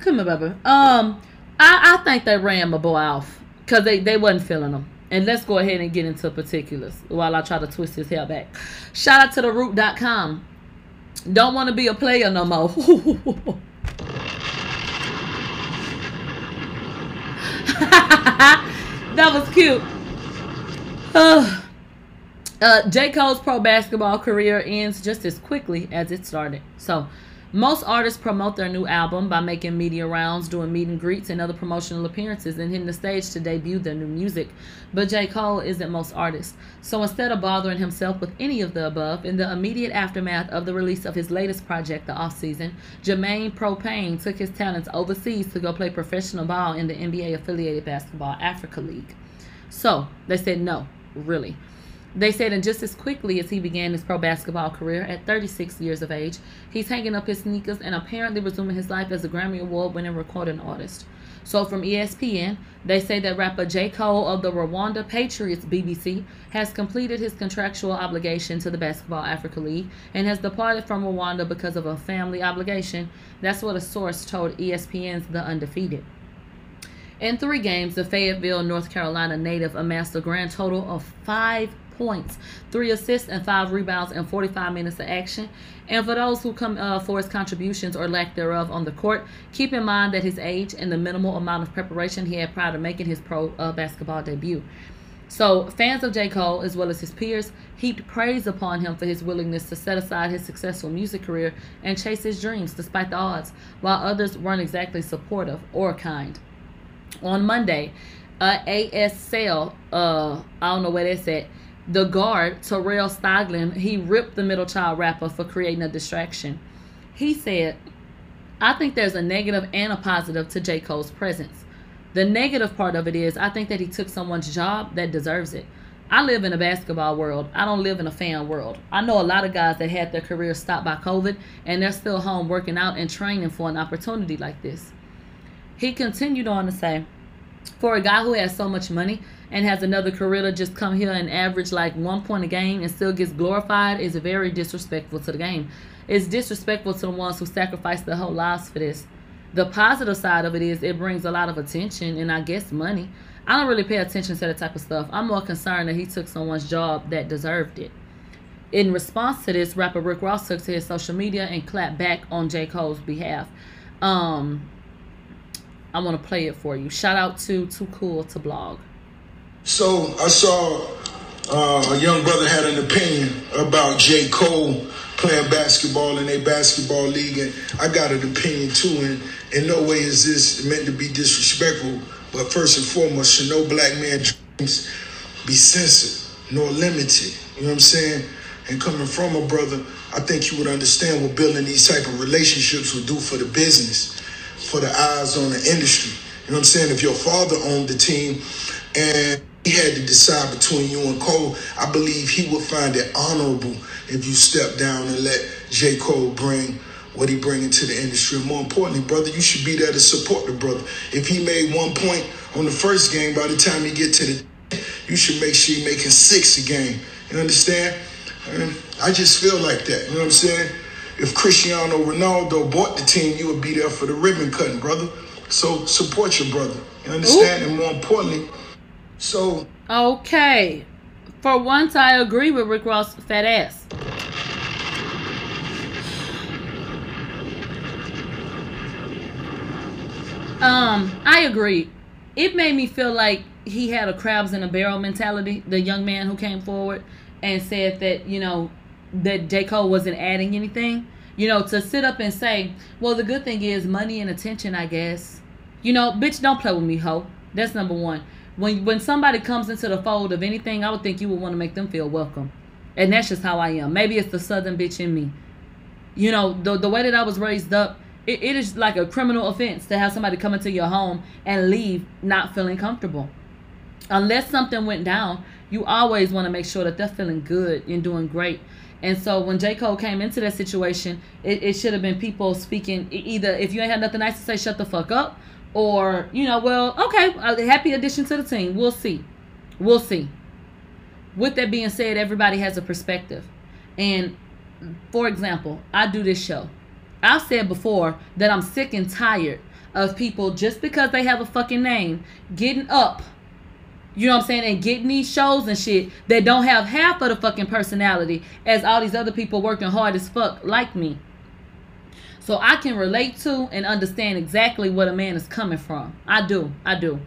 Come here, baby. Um, I, I think they ran my boy off because they, they wasn't feeling him. And let's go ahead and get into particulars while I try to twist his hair back. Shout out to the root.com. Don't want to be a player no more. that was cute. Uh, uh, J. Cole's pro basketball career ends just as quickly as it started. So, most artists promote their new album by making media rounds, doing meet and greets, and other promotional appearances, and hitting the stage to debut their new music. But J. Cole isn't most artists. So instead of bothering himself with any of the above, in the immediate aftermath of the release of his latest project, The Offseason, Jermaine Propane took his talents overseas to go play professional ball in the NBA affiliated Basketball Africa League. So they said no, really. They said, and just as quickly as he began his pro basketball career at 36 years of age, he's hanging up his sneakers and apparently resuming his life as a Grammy Award winning recording artist. So, from ESPN, they say that rapper J. Cole of the Rwanda Patriots BBC has completed his contractual obligation to the Basketball Africa League and has departed from Rwanda because of a family obligation. That's what a source told ESPN's The Undefeated. In three games, the Fayetteville, North Carolina native amassed a grand total of five points, three assists, and five rebounds in 45 minutes of action. And for those who come uh, for his contributions or lack thereof on the court, keep in mind that his age and the minimal amount of preparation he had prior to making his pro uh, basketball debut. So, fans of J. Cole, as well as his peers, heaped praise upon him for his willingness to set aside his successful music career and chase his dreams despite the odds, while others weren't exactly supportive or kind. On Monday, uh, ASL, uh, I don't know where that's at, the guard, Terrell Stoglin, he ripped the middle child rapper for creating a distraction. He said, I think there's a negative and a positive to J. Cole's presence. The negative part of it is I think that he took someone's job that deserves it. I live in a basketball world. I don't live in a fan world. I know a lot of guys that had their careers stopped by COVID and they're still home working out and training for an opportunity like this. He continued on to say, for a guy who has so much money and has another career to just come here and average like one point a game and still gets glorified is very disrespectful to the game. It's disrespectful to the ones who sacrifice their whole lives for this. The positive side of it is it brings a lot of attention and I guess money. I don't really pay attention to that type of stuff. I'm more concerned that he took someone's job that deserved it. In response to this, rapper Rick Ross took to his social media and clapped back on J. Cole's behalf. Um, I want to play it for you. Shout out to Too Cool to Blog. So I saw uh, a young brother had an opinion about J. Cole playing basketball in a basketball league, and I got an opinion too. And in no way is this meant to be disrespectful, but first and foremost, should no black man dreams be censored nor limited. You know what I'm saying? And coming from a brother, I think you would understand what building these type of relationships would do for the business, for the eyes on the industry. You know what I'm saying? If your father owned the team and he had to decide between you and Cole, I believe he would find it honorable if you step down and let J. Cole bring what he bring into the industry. And more importantly, brother, you should be there to support the brother. If he made one point on the first game, by the time you get to the you should make sure you're making six a game. You understand? And I just feel like that. You know what I'm saying? If Cristiano Ronaldo bought the team, you would be there for the ribbon cutting, brother. So support your brother. You understand? And more importantly, so Okay. For once, I agree with Rick Ross' fat ass. Um, I agree. It made me feel like he had a crabs in a barrel mentality. The young man who came forward and said that you know that J Cole wasn't adding anything. You know, to sit up and say, "Well, the good thing is money and attention." I guess. You know, bitch, don't play with me, hoe. That's number one. When when somebody comes into the fold of anything, I would think you would want to make them feel welcome, and that's just how I am. Maybe it's the southern bitch in me. You know, the the way that I was raised up, it, it is like a criminal offense to have somebody come into your home and leave not feeling comfortable. Unless something went down, you always want to make sure that they're feeling good and doing great. And so when J. Cole came into that situation, it, it should have been people speaking either if you ain't had nothing nice to say, shut the fuck up, or, you know, well, okay, a happy addition to the team. We'll see. We'll see. With that being said, everybody has a perspective. And for example, I do this show. I've said before that I'm sick and tired of people just because they have a fucking name getting up, you know what I'm saying, and getting these shows and shit that don't have half of the fucking personality as all these other people working hard as fuck like me. So I can relate to and understand exactly what a man is coming from. I do. I do.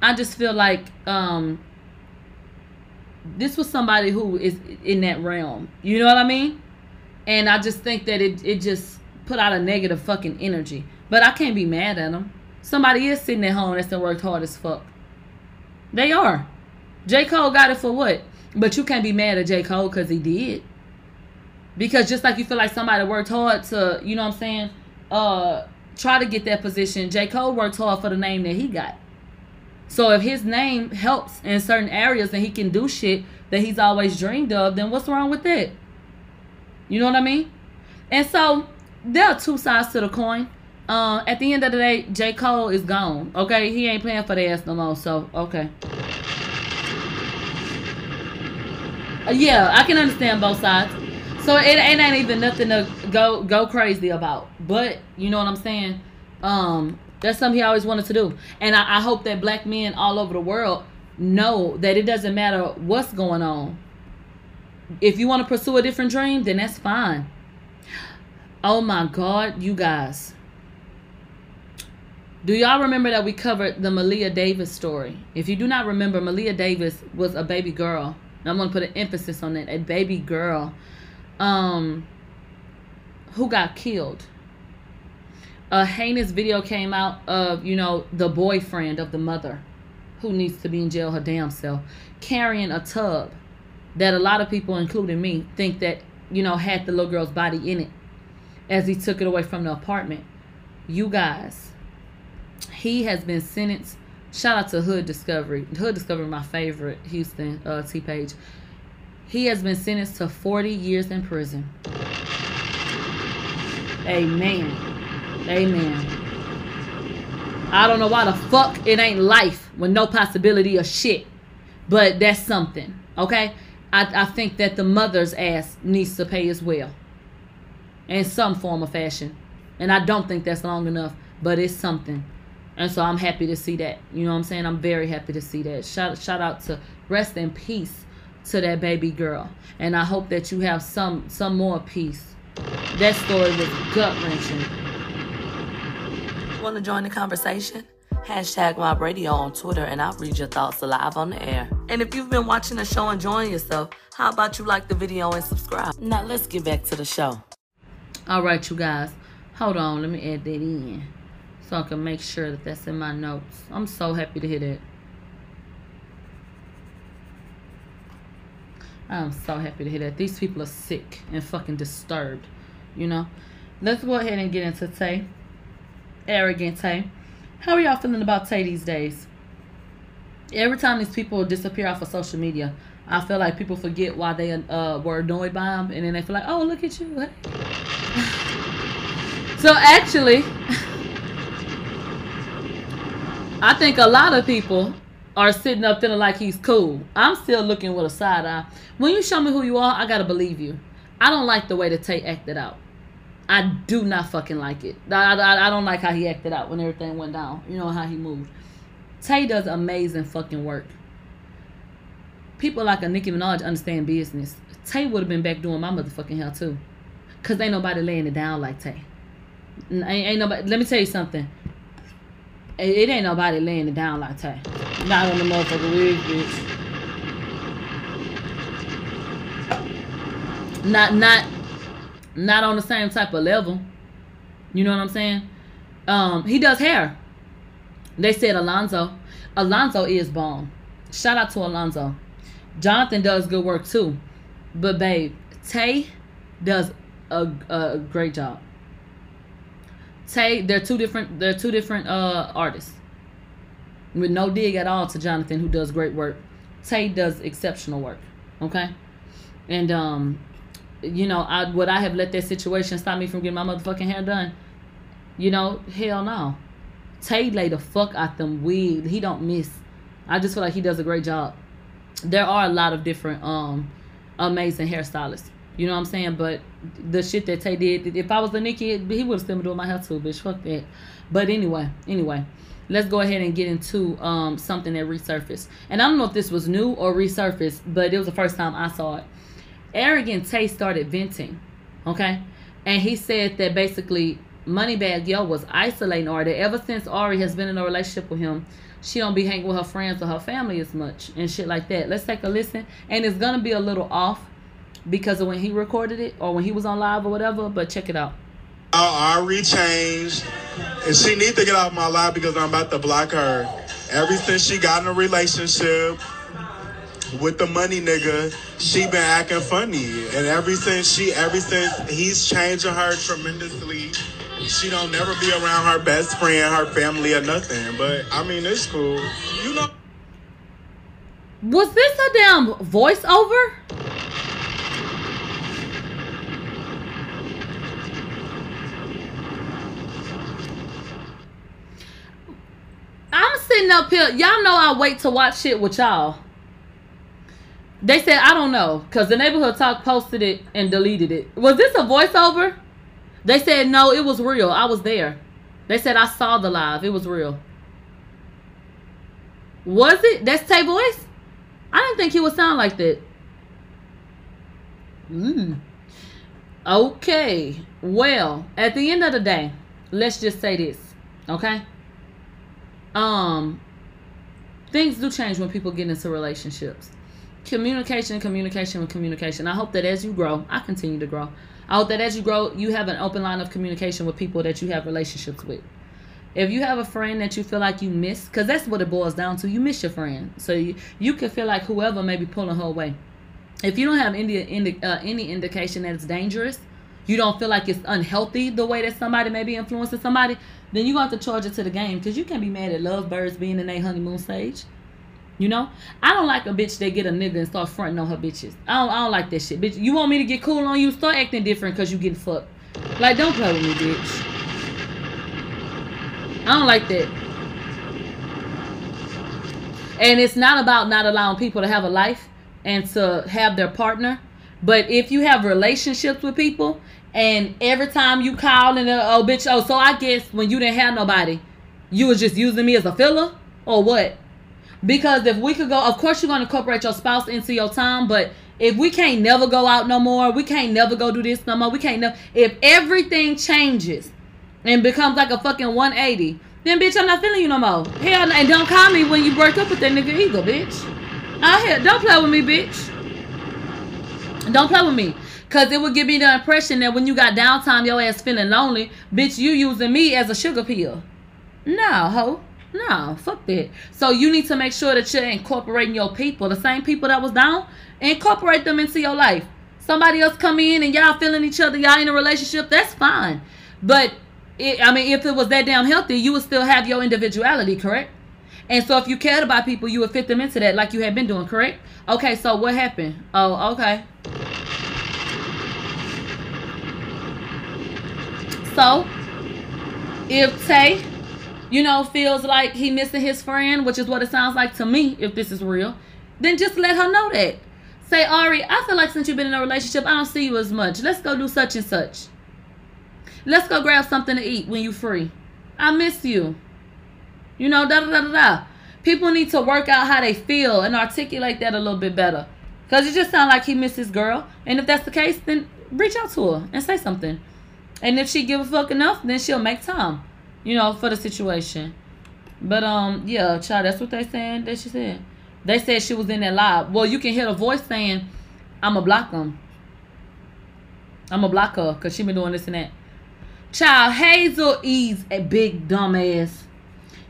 I just feel like um this was somebody who is in that realm. You know what I mean? And I just think that it it just put out a negative fucking energy. But I can't be mad at them. Somebody is sitting at home that's worked hard as fuck. They are. J. Cole got it for what? But you can't be mad at J. Cole because he did. Because just like you feel like somebody worked hard to, you know what I'm saying, uh, try to get that position, J. Cole worked hard for the name that he got. So if his name helps in certain areas and he can do shit that he's always dreamed of, then what's wrong with that? You know what I mean? And so there are two sides to the coin. Uh, at the end of the day, J. Cole is gone. Okay, he ain't playing for the ass no more. So okay. Uh, yeah, I can understand both sides. So it, it ain't even nothing to go go crazy about. But you know what I'm saying? Um, that's something he always wanted to do. And I, I hope that black men all over the world know that it doesn't matter what's going on. If you want to pursue a different dream, then that's fine. Oh my God, you guys. Do y'all remember that we covered the Maleah Davis story? If you do not remember, Maleah Davis was a baby girl. And I'm going to put an emphasis on that. A baby girl um, who got killed. A heinous video came out of, you know, the boyfriend of the mother who needs to be in jail her damn self carrying a tub that a lot of people, including me, think that, you know, had the little girl's body in it as he took it away from the apartment. You guys, he has been sentenced. Shout out to Hood Discovery. Hood Discovery, my favorite Houston uh, T page. He has been sentenced to 40 years in prison. Amen. Amen. I don't know why the fuck it ain't life with no possibility of shit. But that's something. Okay? I, I think that the mother's ass needs to pay as well. In some form of fashion. And I don't think that's long enough. But it's something. And so I'm happy to see that. You know what I'm saying? I'm very happy to see that. Shout shout out to rest in peace to that baby girl. And I hope that you have some some more peace. That story was gut wrenching. Want to join the conversation? Hashtag Mob Radio on Twitter and I'll read your thoughts live on the air. And if you've been watching the show enjoying yourself, how about you like the video and subscribe? Now let's get back to the show. All right, you guys. Hold on, let me add that in so I can make sure that that's in my notes. I'm so happy to hear that. I'm so happy to hear that. These people are sick and fucking disturbed, you know? Let's go ahead and get into Tay. Arrogant Tay. How are y'all feeling about Tay these days? Every time these people disappear off of social media, I feel like people forget why they uh, were annoyed by them, and then they feel like, oh, look at you. So actually, I think a lot of people are sitting up feeling like he's cool. I'm still looking with a side eye. When you show me who you are, I gotta believe you. I don't like the way that Tay acted out. I do not fucking like it. I, I, I don't like how he acted out when everything went down. You know how he moved. Tay does amazing fucking work. People like a Nicki Minaj understand business. Tay would have been back doing my motherfucking hair too. Cause ain't nobody laying it down like Tay. Ain't, ain't nobody. Let me tell you something. It, ain't nobody laying it down like Tay. Not on the motherfucking wig, bitch. Not not not on the same type of level. You know what I'm saying? Um, he does hair. They said Alonzo. Alonzo is bomb. Shout out to Alonzo. Jonathan does good work too. But babe, Tay does a, a great job. Tay, they're two different they're two different uh artists. With no dig at all to Jonathan who does great work. Tay does exceptional work. Okay? And um you know, I would I have let that situation stop me from getting my motherfucking hair done? You know, hell no. Tay lay the fuck out them wigs. He don't miss. I just feel like he does a great job. There are a lot of different um amazing hairstylists. You know what I'm saying? But the shit that Tay did, if I was a Nicki, he would have still been doing my hair too, bitch. Fuck that. But anyway, anyway, let's go ahead and get into um something that resurfaced. And I don't know if this was new or resurfaced, but it was the first time I saw it. Arrogant Tay started venting, okay? And he said that basically Moneybagg Yo was isolating Ari. Ever since Ari has been in a relationship with him, she don't be hanging with her friends or her family as much and shit like that. Let's take a listen. And it's gonna be a little off because of when he recorded it or when he was on live or whatever, but check it out. I already changed, and she need to get off my life because I'm about to block her. Ever since she got in a relationship with the money nigga, she been acting funny, and ever since she, ever since he's changing her tremendously, she don't never be around her best friend, her family, or nothing. But I mean, it's cool, you know. Was this a damn voiceover? I'm sitting up here. Y'all know I wait to watch shit with y'all. They said I don't know because the neighborhood talk posted it and deleted it. Was this a voiceover? They said no, it was real. I was there. They said I saw the live. It was real. Was it? That's Tay voice? I didn't think he would sound like that. Mm. Okay. Well, at the end of the day, let's just say this, okay? Um, things do change when people get into relationships. Communication, communication, and communication. I hope that as you grow, I continue to grow. I hope that as you grow, you have an open line of communication with people that you have relationships with. If you have a friend that you feel like you miss, because that's what it boils down to, you miss your friend. So you, you can feel like whoever may be pulling her away. If you don't have any, uh, any indication that it's dangerous, you don't feel like it's unhealthy the way that somebody may be influencing somebody, then you're going to have to charge it to the game because you can't be mad at lovebirds being in a honeymoon stage. You know, I don't like a bitch that get a nigga and start fronting on her bitches. I don't, I don't like that shit, bitch. You want me to get cool on you? Start acting different because you getting fucked. Like, don't play with me, bitch. I don't like that. And it's not about not allowing people to have a life and to have their partner. But if you have relationships with people and every time you call and uh, oh bitch, oh so I guess when you didn't have nobody, you was just using me as a filler or what? Because if we could go, of course you're gonna incorporate your spouse into your time, but if we can't never go out no more, we can't never go do this no more, we can't never if everything changes and becomes like a fucking 180, then bitch I'm not feeling you no more. Hell and don't call me when you break up with that nigga either, bitch. I don't play with me, bitch. Don't play with me. Cause it would give me the impression that when you got downtime, your ass feeling lonely, bitch, you using me as a sugar pill. No, ho. No, fuck that. So you need to make sure that you're incorporating your people, the same people that was down, incorporate them into your life. Somebody else come in and y'all feeling each other, y'all in a relationship, that's fine. But it, I mean, if it was that damn healthy, you would still have your individuality, correct? And so if you cared about people, you would fit them into that like you had been doing, correct? Okay, so what happened? Oh, okay. So, if Tay, you know, feels like he missing his friend, which is what it sounds like to me, if this is real, then just let her know that. Say, Ari, I feel like since you've been in a relationship, I don't see you as much. Let's go do such and such. Let's go grab something to eat when you're free. I miss you. You know, da da da da da. People need to work out how they feel and articulate that a little bit better. Cause it just sounds like he missed his girl. And if that's the case, then reach out to her and say something. And if she give a fuck enough, then she'll make time. You know, for the situation. But um, yeah, child, that's what they saying that she said. They said she was in that live. Well, you can hear the voice saying, I'ma block them. I'ma block her because she been doing this and that. Child, Hazel E's a big dumbass.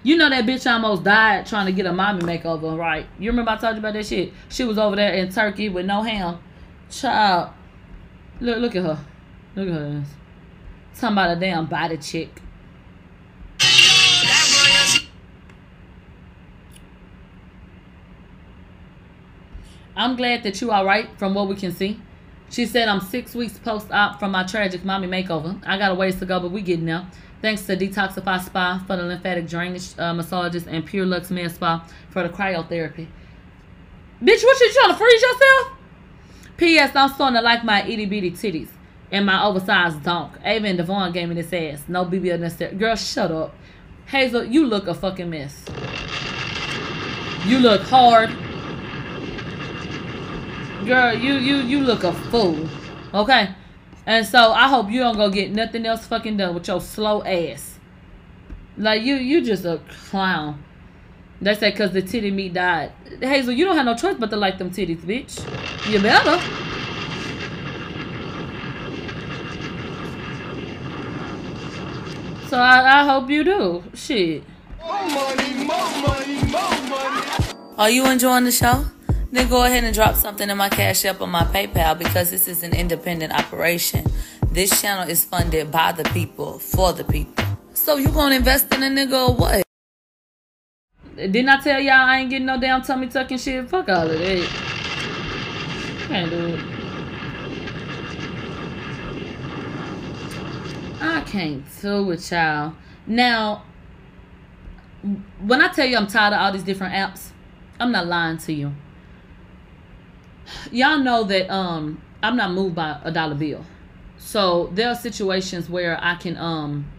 You know that bitch almost died trying to get a mommy makeover, right? You remember I told you about that shit? She was over there in Turkey with no ham. Child, look, look at her. Look at her. Talking about a damn body chick. I'm glad that you're all right from what we can see. She said I'm six weeks post-op from my tragic mommy makeover. I got a ways to go, but we getting there. Thanks to Detoxify Spa for the lymphatic drainage uh, massages and Pure Lux Med Spa for the cryotherapy. Bitch, what you trying to freeze yourself? P.S. I'm starting to like my itty bitty titties and my oversized donk. Ava and Devon gave me this ass. No BBL necessary. Girl, shut up. Hazel, you look a fucking mess. You look hard. Girl, you you you look a fool. Okay? And so I hope you don't go get nothing else fucking done with your slow ass. Like you you just a clown. They say cause the titty meat died. Hazel, you don't have no choice but to like them titties, bitch. You better. So I, I hope you do. Shit. More money, more money, more money. Are you enjoying the show? Then go ahead and drop something in my Cash App or my PayPal because this is an independent operation. This channel is funded by the people, for the people. So you gonna invest in a nigga or what? Didn't I tell y'all I ain't getting no damn tummy tucking shit? Fuck all of that. Can't do it. I can't do it, y'all. Now, when I tell you I'm tired of all these different apps, I'm not lying to you. Y'all know that um I'm not moved by a dollar bill. So there are situations where I can um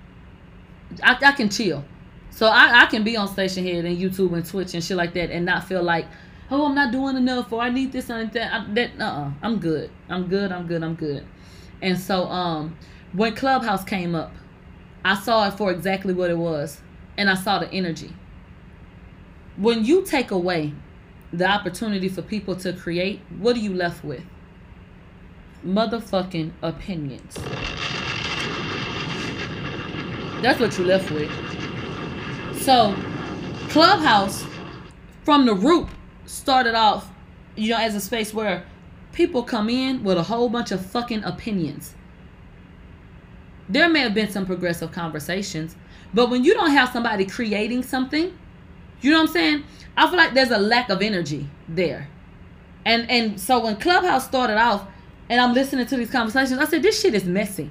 I, I can chill. So I, I can be on Stationhead and YouTube and Twitch and shit like that and not feel like, oh, I'm not doing enough or I need this and that. I, that uh-uh. I'm good. I'm good. I'm good. I'm good. And so um when Clubhouse came up, I saw it for exactly what it was. And I saw the energy. When you take away the opportunity for people to create, what are you left with? Motherfucking opinions. That's what you're left with. So, Clubhouse, from the root, started off, you know, as a space where people come in with a whole bunch of fucking opinions. There may have been some progressive conversations, but when you don't have somebody creating something, you know what I'm saying? I feel like there's a lack of energy there. And and so when Clubhouse started off and I'm listening to these conversations, I said, this shit is messy.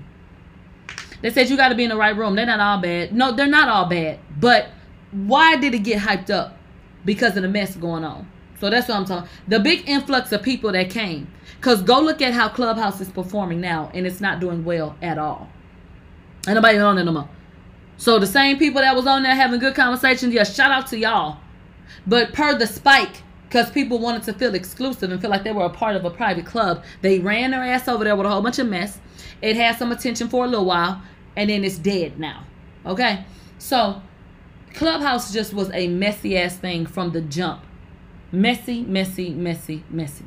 They said you got to be in the right room. They're not all bad. No, they're not all bad. But why did it get hyped up? Because of the mess going on. So that's what I'm talking. The big influx of people that came. Cause go look at how Clubhouse is performing now, and it's not doing well at all. Ain't nobody on it no more. So the same people that was on there having good conversations, yeah, shout out to y'all. But per the spike, because people wanted to feel exclusive and feel like they were a part of a private club, they ran their ass over there with a whole bunch of mess. It had some attention for a little while, and then it's dead now. Okay? So Clubhouse just was a messy ass thing from the jump. Messy, messy, messy, messy.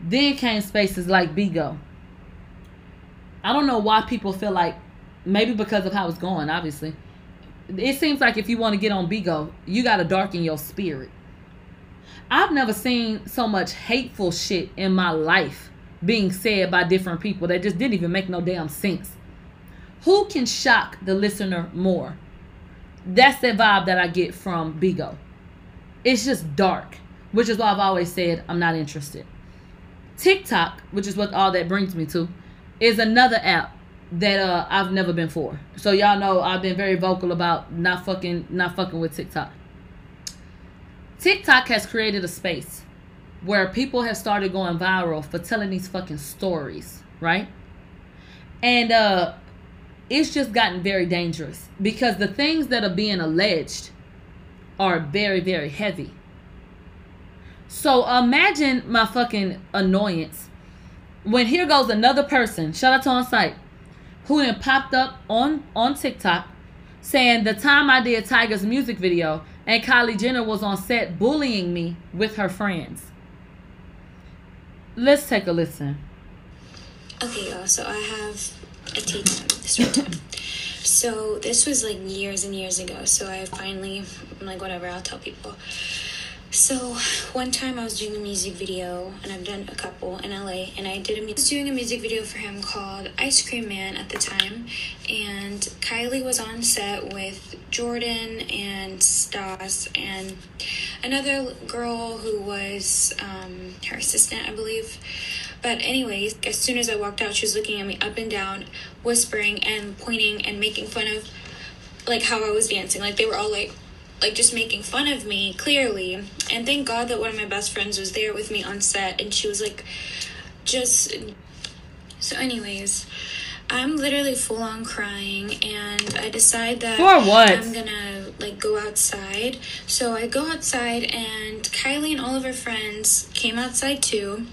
Then came spaces like Bigo. I don't know why people feel like maybe because of how it's going, obviously. It seems like if you want to get on Bigo, you got to darken your spirit. I've never seen so much hateful shit in my life being said by different people that just didn't even make no damn sense. Who can shock the listener more? That's the vibe that I get from Bigo. It's just dark, which is why I've always said I'm not interested. TikTok, which is what all that brings me to, is another app that uh I've never been for. So y'all know I've been very vocal about not fucking not fucking with TikTok. TikTok has created a space where people have started going viral for telling these fucking stories, right? And uh it's just gotten very dangerous because the things that are being alleged are very, very heavy. So imagine my fucking annoyance when here goes another person, shout out to on site, who then popped up on on TikTok saying the time I did Tyga's music video and Kylie Jenner was on set bullying me with her friends. Let's take a listen. Okay, y'all. So I have a time. So this was like years and years ago. So I finally, I'm like, whatever. I'll tell people. So one time I was doing a music video, and I've done a couple in LA, and I did a I was doing a music video for him called Ice Cream Man at the time, and Kylie was on set with Jordan and Stas and another girl who was um, her assistant, I believe. But anyways, as soon as I walked out, she was looking at me up and down, whispering and pointing and making fun of like how I was dancing. Like they were all like like just making fun of me clearly. And thank God that one of my best friends was there with me on set and she was like just so anyways, I'm literally full on crying and I decide that For what? I'm gonna like go outside. So I go outside and Kylie and all of her friends came outside too.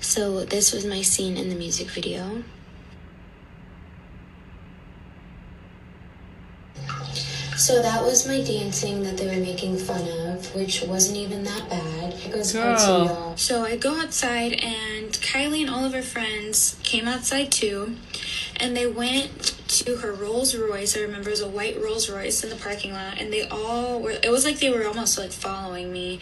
So this was my scene in the music video. So that was my dancing that they were making fun of, which wasn't even that bad. It goes hard to Girl. y'all. So I go outside, and Kylie and all of her friends came outside too, and they went to her Rolls Royce. I remember it was a white Rolls Royce in the parking lot, and they all were. It was like they were almost like following me,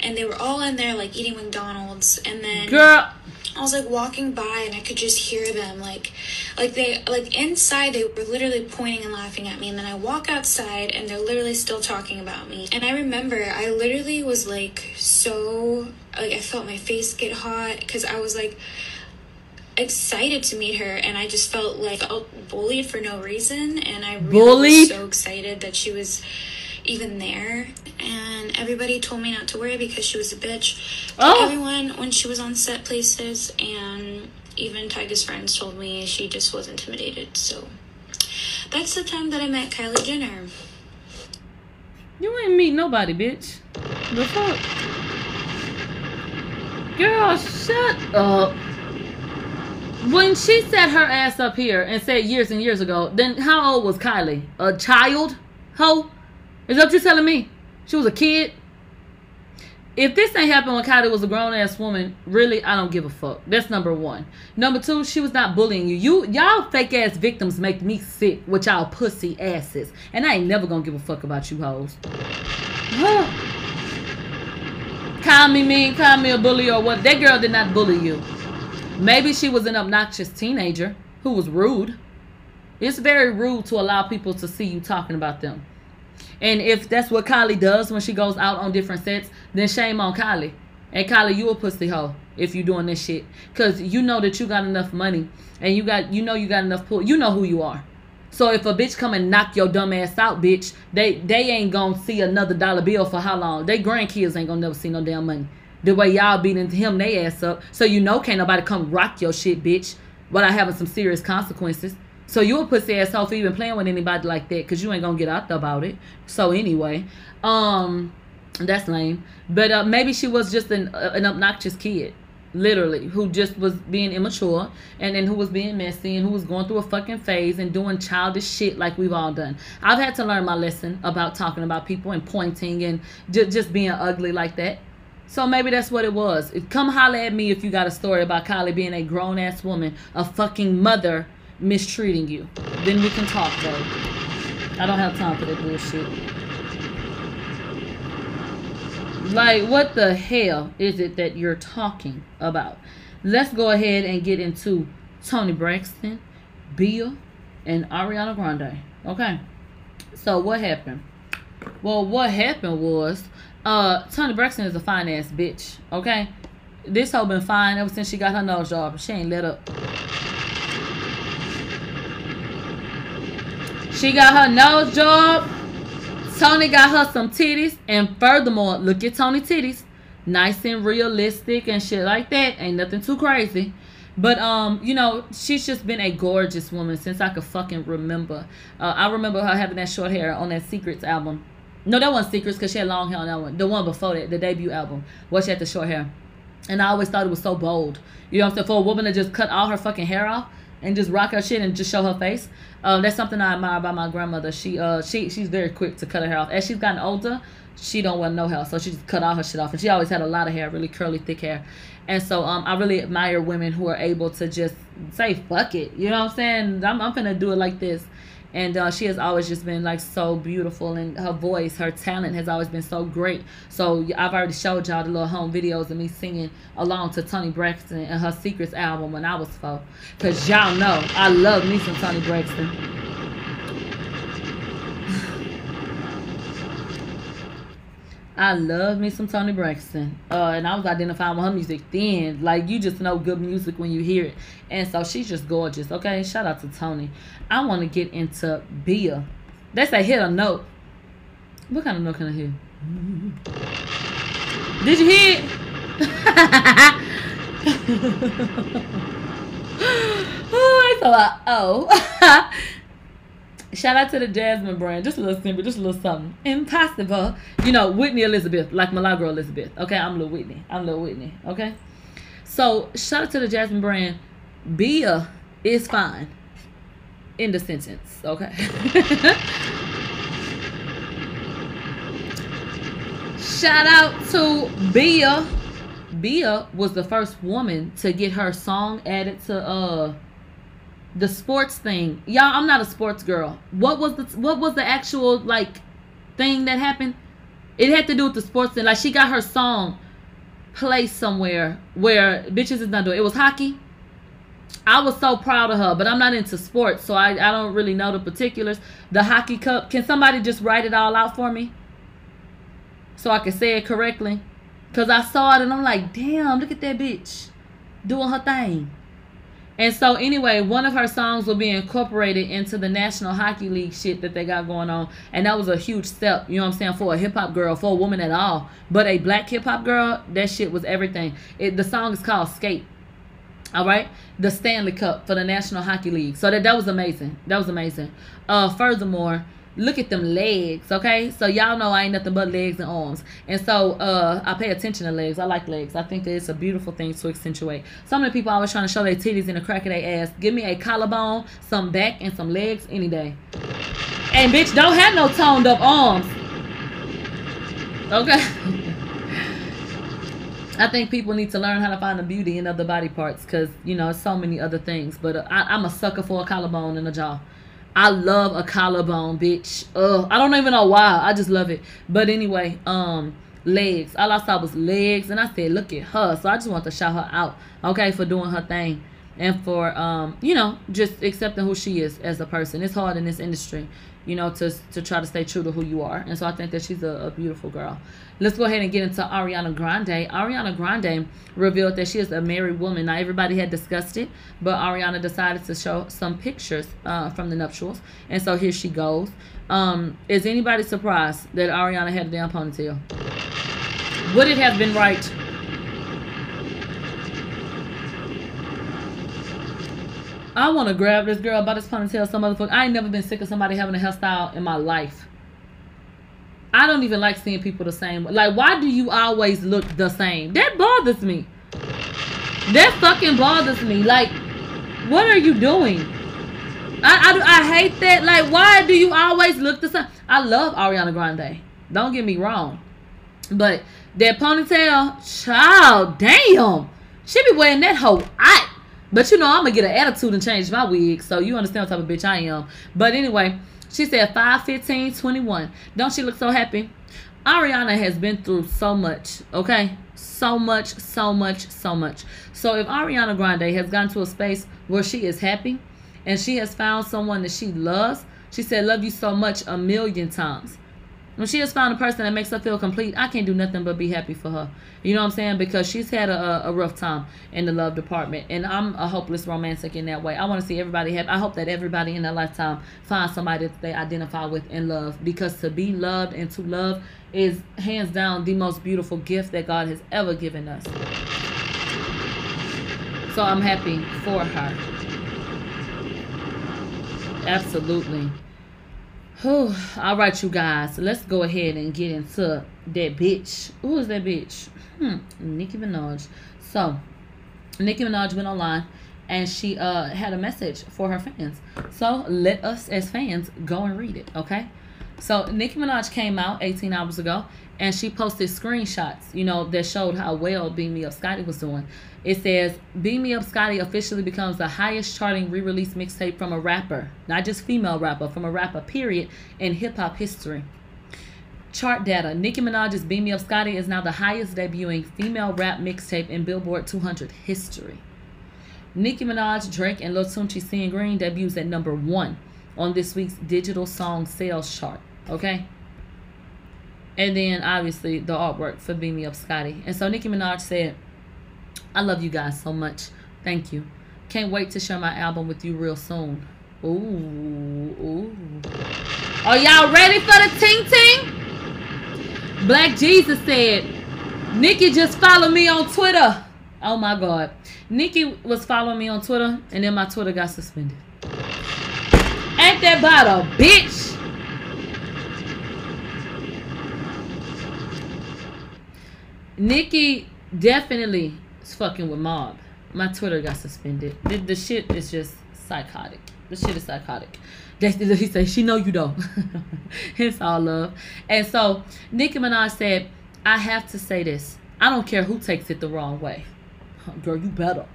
and they were all in there like eating McDonald's, and then Girl. I was like walking by and I could just hear them like like they like inside they were literally pointing and laughing at me and then I walk outside and they're literally still talking about me. And I remember I literally was like so like I felt my face get hot cuz I was like excited to meet her and I just felt like felt bullied for no reason and I really Bullied? was so excited that she was even there and everybody told me not to worry because she was a bitch Oh. everyone when she was on set places and even Tyga's friends told me she just was intimidated so that's the time that I met Kylie Jenner You ain't meet nobody, bitch. The fuck? Girl, shut up. When she set her ass up here and said years and years ago, then how old was Kylie? A child? Ho? Is that what you're telling me? She was a kid? If this ain't happened when Kylie was a grown ass woman, really, I don't give a fuck. That's number one. Number two, she was not bullying you. You y'all fake ass victims make me sick with y'all pussy asses. And I ain't never gonna give a fuck about you hoes. call me mean, call me a bully or what. That girl did not bully you. Maybe she was an obnoxious teenager who was rude. It's very rude to allow people to see you talking about them. And if that's what Kylie does when she goes out on different sets, then shame on Kylie. And Kylie, you a pussy hoe if you doing this shit. Cause you know that you got enough money and you got you know you got enough pull. You know who you are. So if a bitch come and knock your dumb ass out, bitch, they they ain't gonna see another dollar bill for how long? They grandkids ain't gonna never see no damn money. The way y'all beating him they ass up. So you know can't nobody come rock your shit, bitch, without having some serious consequences. So you a pussy asshole for even playing with anybody like that, cause you ain't gonna get out about it. So anyway, um, that's lame. But uh, maybe she was just an uh, an obnoxious kid, literally, who just was being immature and then who was being messy and who was going through a fucking phase and doing childish shit like we've all done. I've had to learn my lesson about talking about people and pointing and ju- just being ugly like that. So maybe that's what it was. Come holler at me if you got a story about Kylie being a grown ass woman, a fucking mother mistreating you. Then we can talk though. I don't have time for that bullshit. Like, what the hell is it that you're talking about? Let's go ahead and get into Toni Braxton, Bill, and Ariana Grande. Okay. So what happened? Well, what happened was, uh, Toni Braxton is a fine ass bitch. Okay. This hoe been fine ever since she got her nose job. She ain't let up. She got her nose job. Toni got her some titties. And furthermore, look at Toni titties. nice and realistic and shit like that. Ain't nothing too crazy. But um, you know, she's just been a gorgeous woman since I could fucking remember. Uh, I remember her having that short hair on that Secrets album. No, that wasn't Secrets because she had long hair on that one. The one before that, the debut album, where she had the short hair. And I always thought it was so bold. You know what I'm saying? For a woman to just cut all her fucking hair off and just rock her shit and just show her face. Um, that's something I admire about my grandmother. She uh she she's very quick to cut her hair off. As she's gotten older, she don't want no hair, so she just cut all her shit off. And she always had a lot of hair, really curly, thick hair. And so um, I really admire women who are able to just say fuck it. You know what I'm saying? I'm I'm gonna do it like this. And uh, she has always just been like so beautiful, and her voice, her talent has always been so great. So I've already showed y'all the little home videos of me singing along to Toni Braxton and her Secrets album when I was four. Cause y'all know I love me some Toni Braxton. I love me some Toni Braxton. Uh, and I was identifying with her music then. Like, you just know good music when you hear it. And so she's just gorgeous, okay? Shout out to Tony. I want to get into Bia. They say hit a note. What kind of note can I hear? Did you hear oh, it's a lot. Oh. Shout out to the Jasmine brand. Just a little simple, just a little something. Impossible. You know, Whitney Elizabeth, like Milagro Elizabeth. Okay, I'm little Whitney. I'm little Whitney. Okay. So shout out to the Jasmine brand. Bia is fine. In the sentence. Okay. shout out to Bia. Bia was the first woman to get her song added to uh the sports thing. Y'all, I'm not a sports girl. What was the what was the actual like thing that happened? It had to do with the sports thing. Like she got her song placed somewhere where bitches is not doing. It was hockey. I was so proud of her, but I'm not into sports, so I, I don't really know the particulars. The hockey cup. Can somebody just write it all out for me? So I can say it correctly. Cause I saw it and I'm like, damn, look at that bitch doing her thing. And so anyway, one of her songs will be incorporated into the National Hockey League shit that they got going on. And that was a huge step, you know what I'm saying, for a hip hop girl, for a woman at all. But a black hip hop girl, that shit was everything. It, the song is called Skate. All right, the Stanley Cup for the National Hockey League. So that that was amazing. That was amazing. Uh, furthermore, look at them legs, okay? So y'all know I ain't nothing but legs and arms. And so uh, I pay attention to legs. I like legs. I think it's a beautiful thing to accentuate. so many people always trying to show their titties in the crack of their ass. Give me a collarbone, some back, and some legs any day. And bitch, don't have no toned up arms. Okay. I think people need to learn how to find the beauty in other body parts because, you know, so many other things. But uh, I, I'm a sucker for a collarbone and a jaw. I love a collarbone, bitch. Ugh, I don't even know why. I just love it. But anyway, um, legs. All I saw was legs, and I said, look at her. So I just want to shout her out, okay, for doing her thing and for um, you know, just accepting who she is as a person. It's hard in this industry, you know, to to try to stay true to who you are. And so I think that she's a, a beautiful girl. Let's go ahead and get into Ariana Grande. Ariana Grande revealed that she is a married woman. Now everybody had discussed it, but Ariana decided to show some pictures uh, from the nuptials, and so here she goes. Um, is anybody surprised that Ariana had a damn ponytail? Would it have been right I want to grab this girl by this ponytail. Some motherfucker. I ain't never been sick of somebody having a hairstyle in my life. I don't even like seeing people the same. Like, why do you always look the same? That bothers me. That fucking bothers me. Like, what are you doing? I, I, I hate that. Like, why do you always look the same? I love Ariana Grande. Don't get me wrong. But that ponytail, child, damn. She be wearing that whole I but you know, I'm gonna get an attitude and change my wig. So you understand what type of bitch I am. But anyway, she said 5, 15, 21. Don't she look so happy? Ariana has been through so much, okay? So much, so much, so much. So if Ariana Grande has gotten to a space where she is happy and she has found someone that she loves, she said, Love you so much a million times. When she has found a person that makes her feel complete, I can't do nothing but be happy for her. You know what I'm saying? Because she's had a, a rough time in the love department, and I'm a hopeless romantic in that way. I want to see everybody happy. I hope that everybody in their lifetime finds somebody that they identify with and love. Because to be loved and to love is hands down the most beautiful gift that God has ever given us. So I'm happy for her. Absolutely. Whew. All right, you guys. Let's go ahead and get into that bitch. Who is that bitch? Hmm. Nicki Minaj. So, Nicki Minaj went online and she uh had a message for her fans. So let us as fans go and read it, okay? So Nicki Minaj came out 18 hours ago and she posted screenshots, you know, that showed how well Beam Me Up Scotty was doing. It says, Beam Me Up Scotty officially becomes the highest charting re-release mixtape from a rapper, not just female rapper, from a rapper, period, in hip-hop history. Chart data. Nicki Minaj's Beam Me Up Scotty is now the highest debuting female rap mixtape in Billboard 200 history. Nicki Minaj, Drake, and Lil Tunechi Seeing Green debuts at number one on this week's digital song sales chart. Okay? And then obviously the artwork for Beam Me Up Scotty. And so Nicki Minaj said, I love you guys so much. Thank you. Can't wait to share my album with you real soon. Ooh, ooh. Are y'all ready for the ting ting? Black Jesus said, Nicki just followed me on Twitter. Oh my God. Nicki was following me on Twitter and then my Twitter got suspended. Ain't that a bitch? Nicki definitely is fucking with Mob. My Twitter got suspended. The, the shit is just psychotic. The shit is psychotic. He said, she know you don't. it's all love. And so Nicki Minaj said, I have to say this. I don't care who takes it the wrong way. Girl, you better.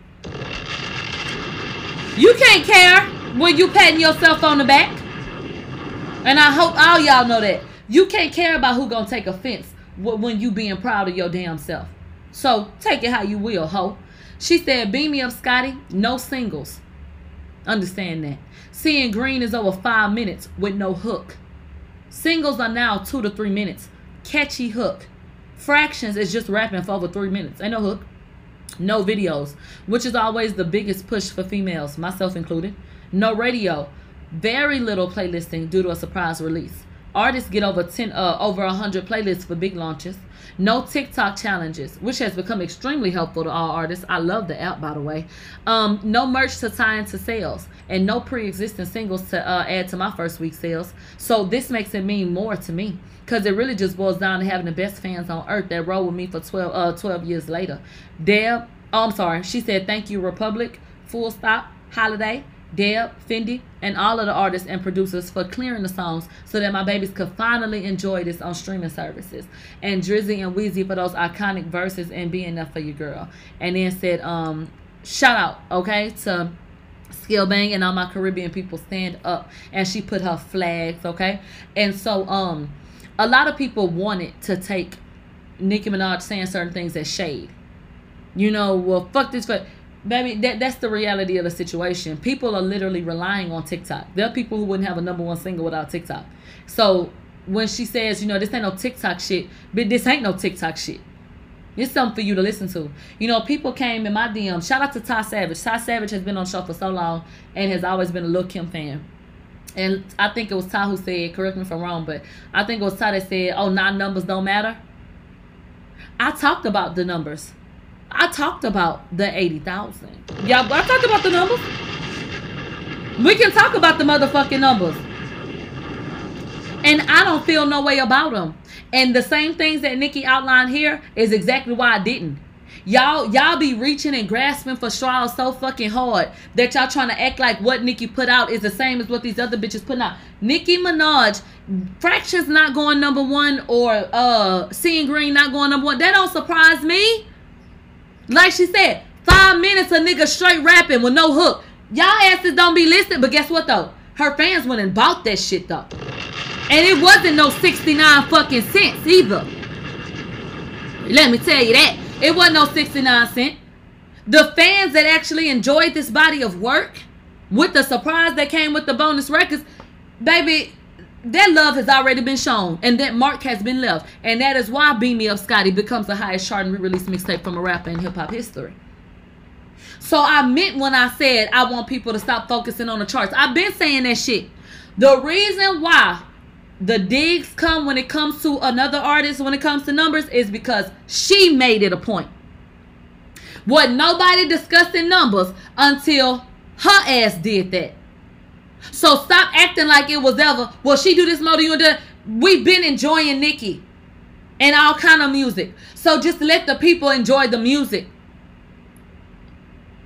You can't care when you patting yourself on the back. And I hope all y'all know that. You can't care about who gonna take offense when you being proud of your damn self. So take it how you will, ho. She said, beam me up, Scotty. No singles. Understand that. Seeing green is over five minutes with no hook. Singles are now two to three minutes. Catchy hook. Fractions is just rapping for over three minutes. Ain't no hook. No videos, which is always the biggest push for females, myself included. No radio. Very little playlisting due to a surprise release. Artists get over 10 uh, over 100 playlists for big launches. No TikTok challenges, which has become extremely helpful to all artists. I love the app, by the way. Um, no merch to tie into sales, and no pre-existing singles to uh, add to my first week sales. So this makes it mean more to me, because it really just boils down to having the best fans on earth that roll with me for 12, uh, 12 years later. Deb, oh, I'm sorry. She said, thank you, Republic, full stop, holiday. Deb, Fendi, and all of the artists and producers for clearing the songs so that my babies could finally enjoy this on streaming services. And Drizzy and Weezy for those iconic verses and being there for your girl. And then said, um, shout out, okay, to Skillibeng and all my Caribbean people stand up. And she put her flags, okay? And so um a lot of people wanted to take Nicki Minaj saying certain things as shade. You know, well fuck this fuck baby that that's the reality of the situation. People are literally relying on tiktok. There are people who wouldn't have a number one single without tiktok. So when she says you know this ain't no tiktok shit but this ain't no tiktok shit. It's something for you to listen to. You know people came in my dm shout out to ty savage. Ty savage has been on show for so long and has always been a Lil Kim fan. And i think it was ty who said correct me if i'm wrong but i think it was ty that said oh nine numbers don't matter. I talked about the numbers I talked about the 80,000. Y'all, I talked about the numbers. We can talk about the motherfucking numbers. And I don't feel no way about them. And the same things that Nicki outlined here is exactly why I didn't. Y'all, y'all be reaching and grasping for straws so fucking hard that y'all trying to act like what Nicki put out is the same as what these other bitches putting out. Nicki Minaj, fractions not going number one or uh seeing green not going number one. That don't surprise me. Like she said, five minutes of nigga straight rapping with no hook. Y'all asses don't be listening, but guess what though? Her fans went and bought that shit though. And it wasn't no 69 fucking cents either. Let me tell you that. It wasn't no 69 cent. The fans that actually enjoyed this body of work with the surprise that came with the bonus records, baby, that love has already been shown and that mark has been left. And that is why Beam Me Up Scotty becomes the highest charting re-release mixtape from a rapper in hip hop history. So I meant when I said I want people to stop focusing on the charts. I've been saying that shit. The reason why the digs come when it comes to another artist, when it comes to numbers, is because she made it a point. What nobody discussing numbers until her ass did that. So stop acting like it was ever. Well, she do this more than you do. We've been enjoying Nicki and all kind of music. So just let the people enjoy the music.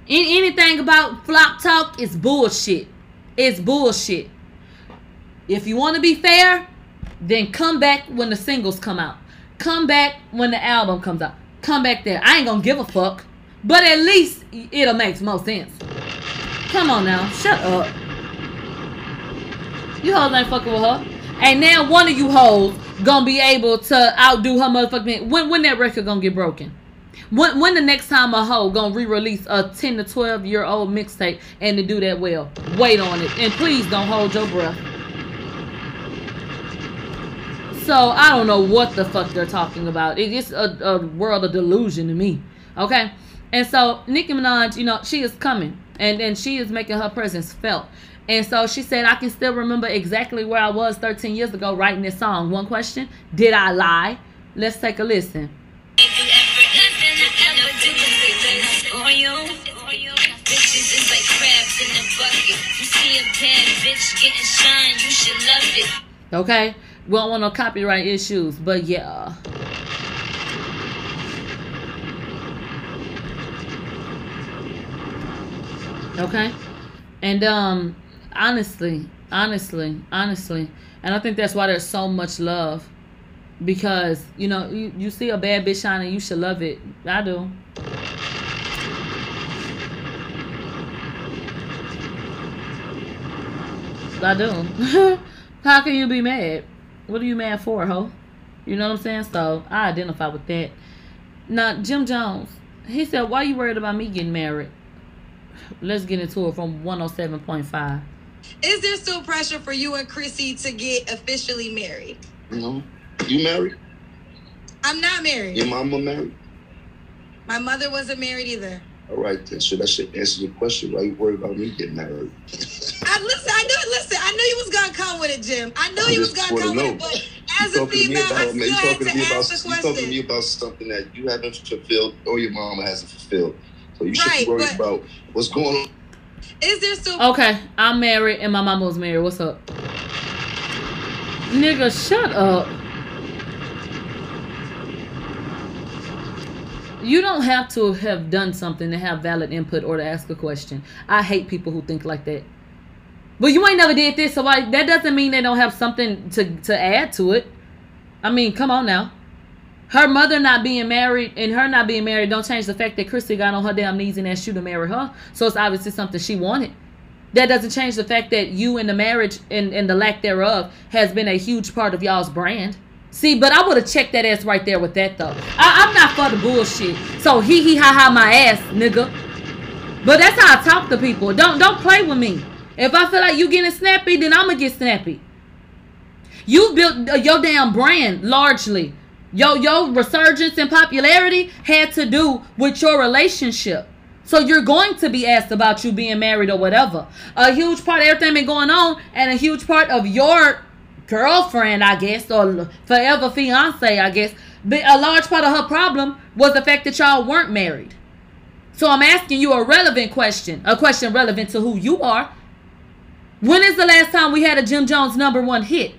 In anything about flop talk is bullshit. It's bullshit. If you want to be fair, then come back when the singles come out. Come back when the album comes out. Come back there. I ain't gonna give a fuck. But at least it'll make more sense. Come on now. Shut up. You hoes ain't fucking with her. And now one of you hoes gonna be able to outdo her motherfucking when when that record gonna get broken? When when the next time a hoe gonna re-release a 10 to 12 year old mixtape and to do that well? Wait on it. And please don't hold your breath. So I don't know what the fuck they're talking about. It's a, a world of delusion to me. Okay? And so Nicki Minaj, you know, she is coming and and she is making her presence felt. And so she said, I can still remember exactly where I was 13 years ago writing this song. One question, did I lie? Let's take a listen. Okay, we don't want no copyright issues, but yeah. Okay, and um, honestly, honestly, honestly, and I think that's why there's so much love, because you know you, you see a bad bitch shining, you should love it. I do. I do. How can you be mad? What are you mad for, ho? You know what I'm saying? So I identify with that. Now, Jim Jones, he said, Why you worried about me getting married? Let's get into it from 107.5. Is there still pressure for you and Chrissy to get officially married? No. You married? I'm not married. Your mama married? My mother wasn't married either. All right, then. So that should answer your question. Why you worried about me getting married? I listen. I knew. Listen. I knew you was gonna come with it, Jim. I knew I you was gonna come with it. But as You a talking to me female, I about, you still had talking to to me about, ask the you talking to me about something that you haven't fulfilled or your mama hasn't fulfilled. So you should Right, be worried but- about what's going on. Is there still? Okay, I'm married and my mama was married. What's up? Nigga, shut up. You don't have to have done something to have valid input or to ask a question. I hate people who think like that. But you ain't never did this, so why, that doesn't mean they don't have something to, to add to it. I mean, come on now. Her mother not being married and her not being married don't change the fact that Chrissy got on her damn knees and asked you to marry her. So it's obviously something she wanted. That doesn't change the fact that you and the marriage and, and the lack thereof has been a huge part of y'all's brand. See, but I would have checked that ass right there with that though. I, I'm not for the bullshit. So hee hee ha ha my ass, nigga. But that's how I talk to people. Don't don't play with me. If I feel like you getting snappy, then I'ma get snappy. You built your damn brand largely. Yo, yo resurgence in popularity had to do with your relationship. So you're going to be asked about you being married or whatever. A huge part of everything been going on, and a huge part of your girlfriend, I guess, or forever fiance, I guess. But a large part of her problem was the fact that y'all weren't married. So I'm asking you a relevant question, a question relevant to who you are. When is the last time we had a Jim Jones number one hit?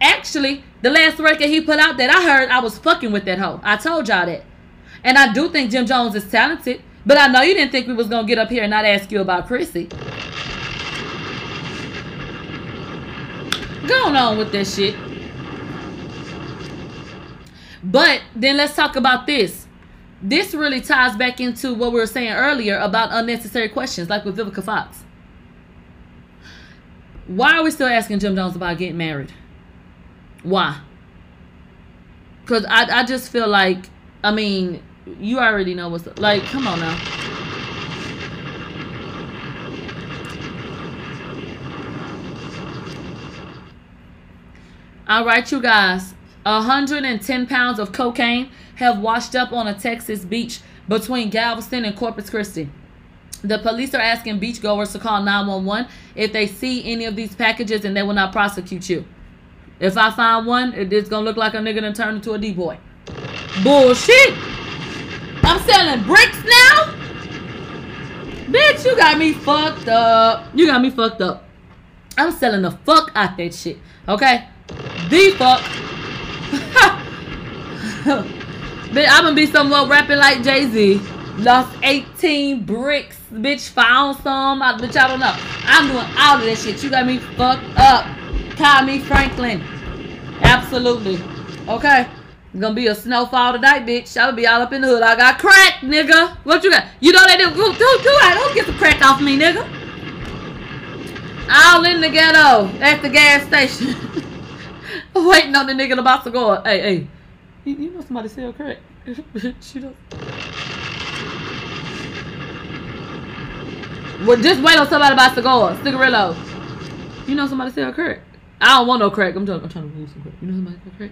Actually, the last record he put out that I heard, I was fucking with that hoe. I told y'all that. And I do think Jim Jones is talented. But I know you didn't think we was to get up here and not ask you about Chrissy. Going on with that shit. But then let's talk about this. This really ties back into what we were saying earlier about unnecessary questions, like with Vivica Fox. Why are we still asking Jim Jones about getting married? Why? Because I, I just feel like, I mean, you already know what's up. like. Come on now. All right, you guys. 110 pounds of cocaine have washed up on a Texas beach between Galveston and Corpus Christi. The police are asking beachgoers to call 911 if they see any of these packages and they will not prosecute you. If I find one, it's gonna look like a nigga done turned into a D-boy. Bullshit! I'm selling bricks now? Bitch, you got me fucked up. You got me fucked up. I'm selling the fuck out that shit. Okay? The fuck. Bitch, I'm gonna be somewhere rapping like Jay Z. Lost 18 bricks. Bitch, found some. I, bitch, I don't know. I'm doing all of that shit. You got me fucked up. Me Franklin. Absolutely. Okay? It's gonna be a snowfall tonight, bitch. I'll be all up in the hood. I got crack, nigga. What you got? You know they do. Do, that. Don't get the crack off me, nigga. All in the ghetto at the gas station. Waiting on the nigga to go. Hey, hey. You, you know somebody sell crack. she don't. Well, just wait on somebody about to go. Cigarillo. You know somebody sell crack. I don't want no crack. I'm trying, I'm trying to move some crack. You know somebody crack?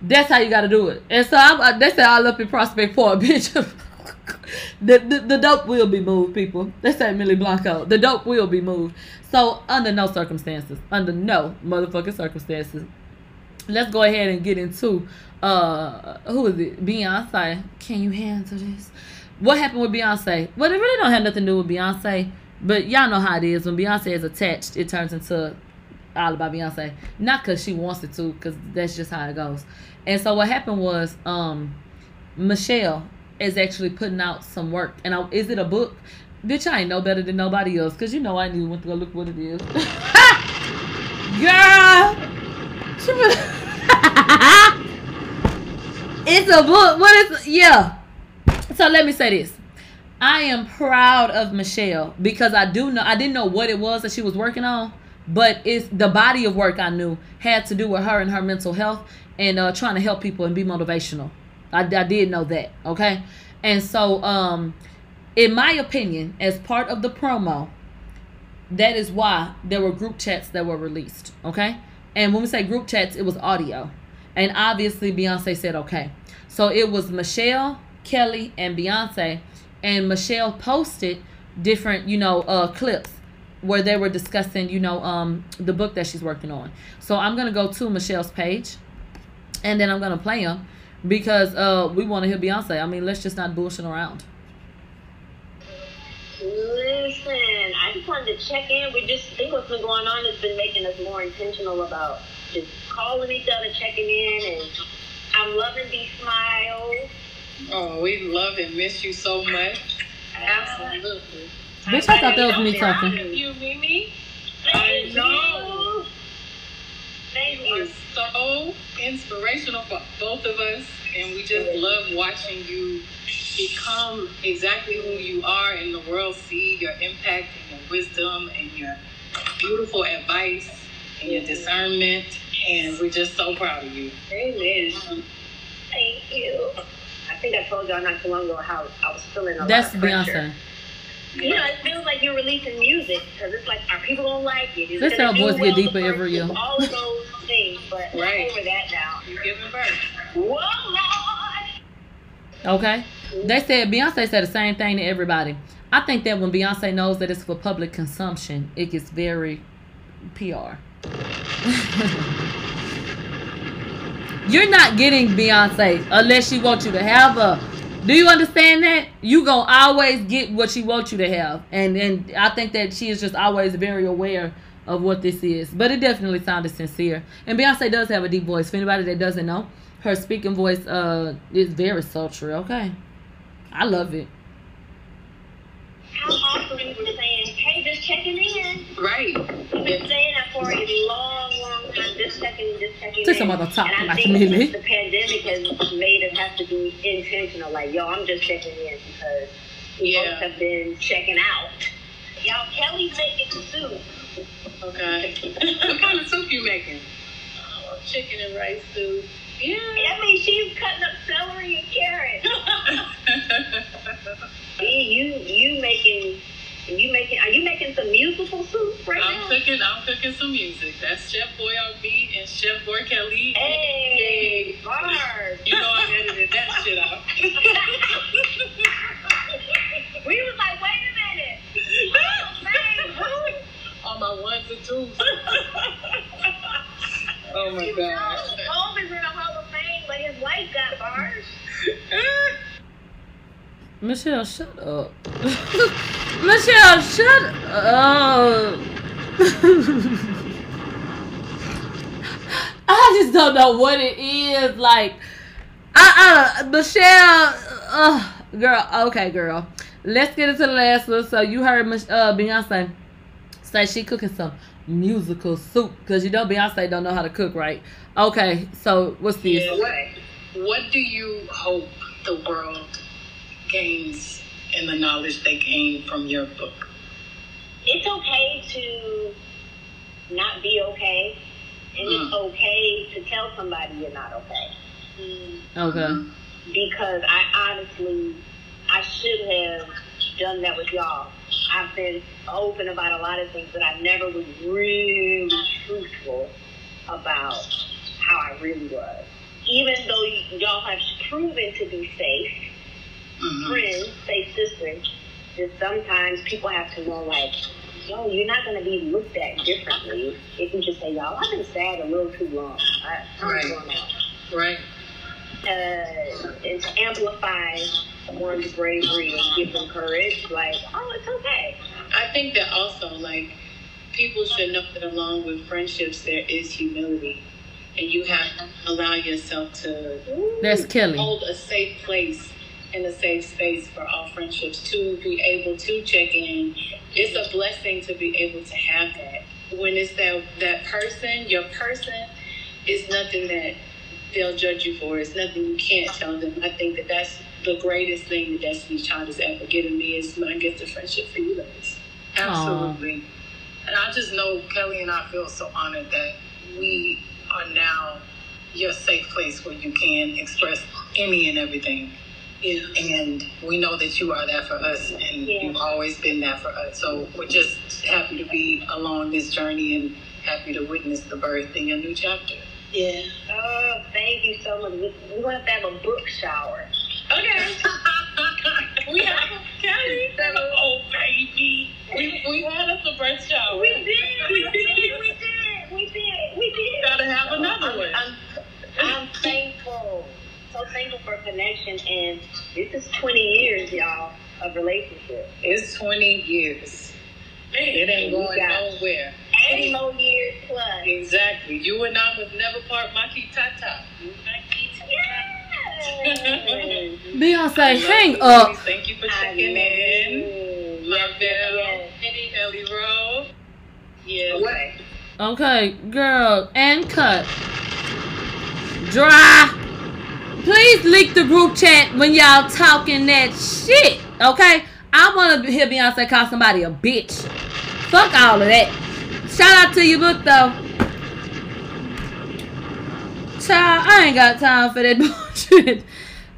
That's how you got to do it. And so I'm, they say all up in Prospect Park, bitch. the, the the dope will be moved, people. They say Millie Blanco. The dope will be moved. So under no circumstances, under no motherfucking circumstances, let's go ahead and get into uh who is it? Beyonce. Can you handle this? What happened with Beyonce? Well, it really don't have nothing to do with Beyonce, but y'all know how it is. When Beyonce is attached, it turns into all about Beyonce. Not because she wants it to, because that's just how it goes. And so what happened was, um, Michelle is actually putting out some work. And I, is it a book? Bitch, I ain't no better than nobody else, because you know I knew went to go look what it is. Girl! It's a book. What is yeah. So let me say this. I am proud of Michelle because I do know I didn't know what it was that she was working on, but it's the body of work I knew had to do with her and her mental health and uh, trying to help people and be motivational. I, I did know that, okay? And so, um, in my opinion, as part of the promo, that is why there were group chats that were released, okay? And when we say group chats, it was audio. And obviously, Beyonce said okay. So it was Michelle, Kelly, and Beyonce. And Michelle posted different, you know, uh, clips where they were discussing, you know, um, the book that she's working on. So I'm gonna go to Michelle's page, and then I'm gonna play them because uh, we want to hear Beyonce. I mean, let's just not bullshit around. Listen, I just wanted to check in. We just think what's been going on has been making us more intentional about just calling each other, checking in, and I'm loving these smiles. Oh, we love and miss you so much. Absolutely. Bitch, I thought that was me talking. You, Mimi. Thank I know. you. Thank You are so inspirational for both of us, and we just love watching you become exactly who you are, and the world see your impact and your wisdom and your beautiful advice and your discernment. And we're just so proud of you. Amen. Thank you. I think I told y'all not too long ago how I was feeling a That's lot of pressure. Beyonce. You know, it feels like you're releasing music because it's like, are people gonna like it? Is This it gonna our do get deeper every week? year. All of those things, but Right. over that now. You're giving birth. Whoa, Lord! Okay. They said Beyonce said the same thing to everybody. I think that when Beyonce knows that it's for public consumption, it gets very PR. You're not getting Beyonce unless she wants you to have her. Do you understand that? You gonna always get what she wants you to have, and and I think that she is just always very aware of what this is. But it definitely sounded sincere. And Beyonce does have a deep voice. For anybody that doesn't know, her speaking voice uh is very sultry. Okay, I love it. How awesome you were saying, hey, just checking in. Right. We've been saying that for a long, long time. Just checking just checking Take in. some other talk, and I like think Millie. the pandemic has made it have to be intentional. Like, yo, I'm just checking in because Yeah. folks have been checking out. Y'all, Kelly's making soup. Okay. what kind of soup you making? Oh, chicken and rice soup. Yeah. I mean, she's cutting up celery and carrots. See, you you making you making are you making some musical soup right I'm now? cooking. I'm cooking some music. That's Chef Boyardee and Chef Boy Kelly. Hey, bars. You know I edited that shit out. we was like, wait a minute. On my ones and twos. oh my You god. know, is in the Hall of Fame, but his wife got bars. Michelle, shut up. Michelle, shut up. I just don't know what it is. Like, uh, uh Michelle, uh, girl, okay, girl. Let's get into the last one. So you heard uh, Beyonce say she cooking some musical soup because you know Beyonce don't know how to cook, right? Okay, so what's this? Yeah, what, what do you hope the world gains in the knowledge they gain from your book? It's okay to not be okay, and it's Mm. okay to tell somebody you're not okay. Okay. because I honestly, I should have done that with y'all. I've been open about a lot of things, but I never was really truthful about how I really was. Even though y'all have proven to be safe, friends, say sisters, just sometimes people have to know, like, yo, you're not going to be looked at differently if you just say, y'all, I've been sad a little too long. I, Right. going on Right. uh, and to amplify one's bravery and give them courage, like, oh, it's okay. I think that also, like, people should know that along with friendships, there is humility. And you have to allow yourself to That's Kelly. hold a safe place and a safe space for all friendships to be able to check in. It's a blessing to be able to have that. When it's that that person, your person, it's nothing that they'll judge you for. It's nothing you can't tell them. I think that that's the greatest thing that Destiny's Child has ever given me is my gift of friendship for you guys. Absolutely. And I just know Kelly and I feel so honored that we are now your safe place where you can express any and everything. Yeah. And we know that you are there for us and you've always been there for us. So we're just happy to be along this journey and happy to witness the birth in your new chapter. Yeah. Oh, thank you so much. We, we want to have a book shower. Okay. we have a Kelly. Oh, baby. We, we had us a birth shower. We did. We did. We did. We did. We did. Gotta have another I'm, one. I'm, I'm thankful. So thankful for connection. And this is 20 years, y'all, of relationship. It's 20 years. It ain't going got nowhere. 80 more years plus. Exactly. You and I must never part my key tata. Beyonce, hang up. Thank you for checking in. Love Marvell, Kelly Rowe. Yeah. Okay. Okay, girl, and cut. Dry. Please leak the group chat when y'all talking that shit. Okay? I want to hear Beyonce call somebody a bitch. Fuck all of that. Shout out to your book though. Child, I ain't got time for that bullshit.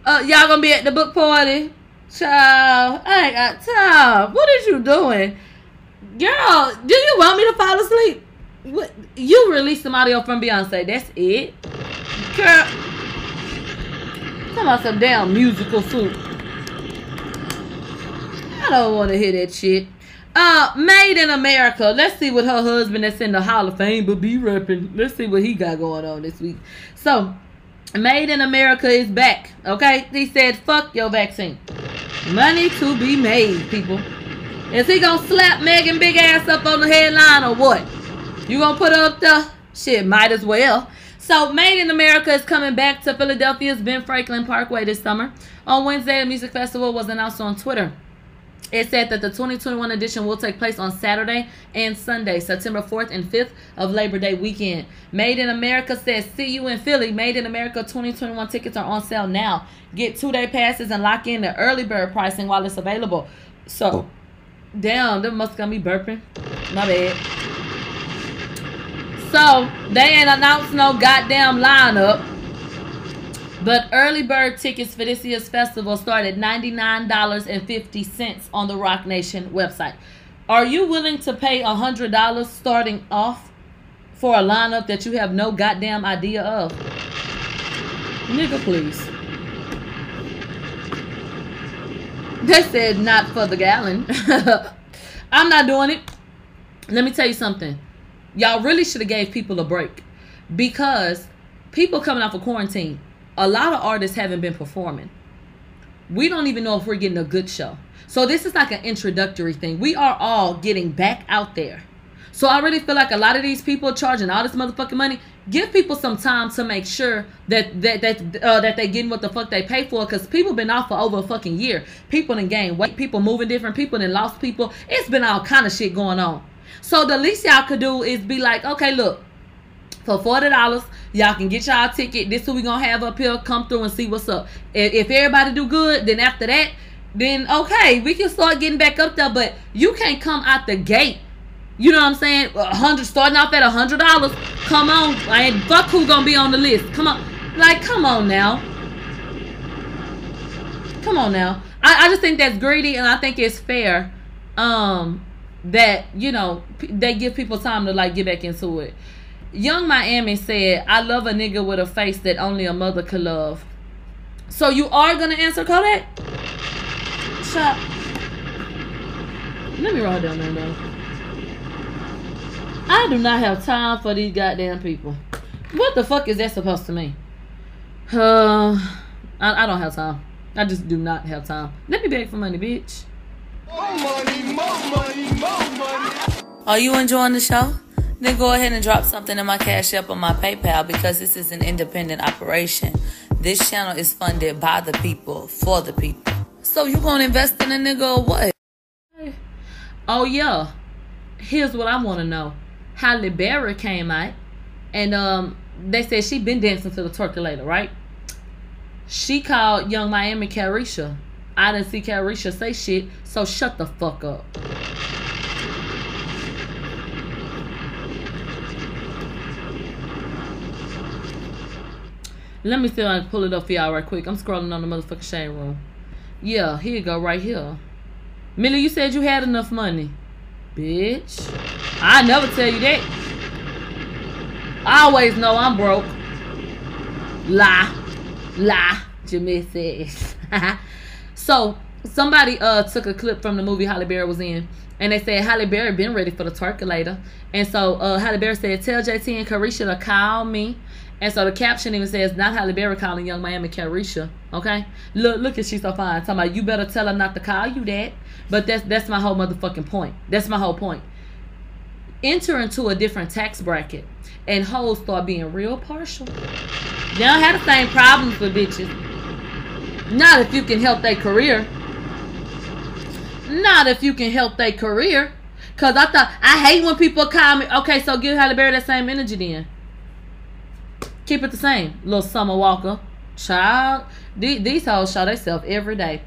Uh, y'all gonna be at the book party? Child, I ain't got time. What is you doing? Girl, do you want me to fall asleep? What you released some audio from Beyonce, that's it. Girl. Some damn musical soup. I don't want to hear that shit. Uh, Made in America. Let's see what her husband that's in the Hall of Fame but be repping. Let's see what he got going on this week. So, Made in America is back. Okay? He said, fuck your vaccine. Money to be made, people. Is he gonna slap Megan big ass up on the headline or what? You gonna put up there? Shit, might as well. So, Made in America is coming back to Philadelphia's Ben Franklin Parkway this summer. On Wednesday, the music festival was announced on Twitter. It said that the 2021 edition will take place on Saturday and Sunday, September 4th and 5th of Labor Day weekend. Made in America says, See you in Philly. Made in America 2021 tickets are on sale now. Get two day passes and lock in the early bird pricing while it's available. So, oh. damn, them must gonna be burping. My bad. So, they ain't announced no goddamn lineup. But early bird tickets for this year's festival start at $99.50 on the Rock Nation website. Are you willing to pay a hundred dollars starting off for a lineup that you have no goddamn idea of? Nigga, please. They said not for the gallon. I'm not doing it. Let me tell you something. Y'all really should have gave people a break because people coming off of quarantine, a lot of artists haven't been performing. We don't even know if we're getting a good show. So this is like an introductory thing. We are all getting back out there. So I really feel like a lot of these people charging all this motherfucking money. Give people some time to make sure that that that uh, that they getting what the fuck they pay for. Cause people been off for over a fucking year. People in gained weight. People moving different. People and lost people. It's been all kind of shit going on. So the least y'all could do is be like, okay, look, for forty dollars, y'all can get y'all ticket. This who we gonna have up here. Come through and see what's up. If, if everybody do good, then after that, then okay, we can start getting back up there. But you can't come out the gate. You know what I'm saying? A hundred starting off at a hundred dollars. Come on, and fuck who gonna be on the list. Come on, like come on now. Come on now. I, I just think that's greedy, and I think it's fair. Um, that you know p- they give people time to like get back into it. Yung Miami said, "I love a nigga with a face that only a mother could love." So you are gonna answer Kodak? Shut. Let me roll down there though. I do not have time for these goddamn people. What the fuck is that supposed to mean? Uh, I, I don't have time. I just do not have time. Let me beg for money, bitch. Are you enjoying the show? Then go ahead and drop something in my Cash App or my PayPal because this is an independent operation. This channel is funded by the people, for the people. So you gonna invest in a nigga or what? Oh yeah. Here's what I want to know. Halle Berry came out, and um, they said she been dancing to the Turkulator, right? She called Yung Miami Caresha. I didn't see Caresha say shit, so shut the fuck up. Let me see if I can pull it up for y'all right quick. I'm scrolling on the motherfucking shade room. Yeah, here you go, right here. Millie, you said you had enough money. Bitch. I never tell you that. I always know I'm broke. Lie. Lie. Jamil says. so somebody uh took a clip from the movie Halle Berry was in. And they said Halle Berry been ready for the Turkulator. And so uh Halle Berry said, Tell JT and Caresha to call me. And so the caption even says, not Halle Berry calling Yung Miami Caresha. Okay? Look look at she so fine. Talking about you better tell her not to call you that. But that's that's my whole motherfucking point. That's my whole point. Enter into a different tax bracket and hoes start being real partial. They don't have the same problems with bitches. Not if you can help their career. Not if you can help their career. Cause I thought I hate when people call me. Okay, so give Halle Berry that same energy then. Keep it the same, little Summer Walker. Child, these, these hoes show themselves every day.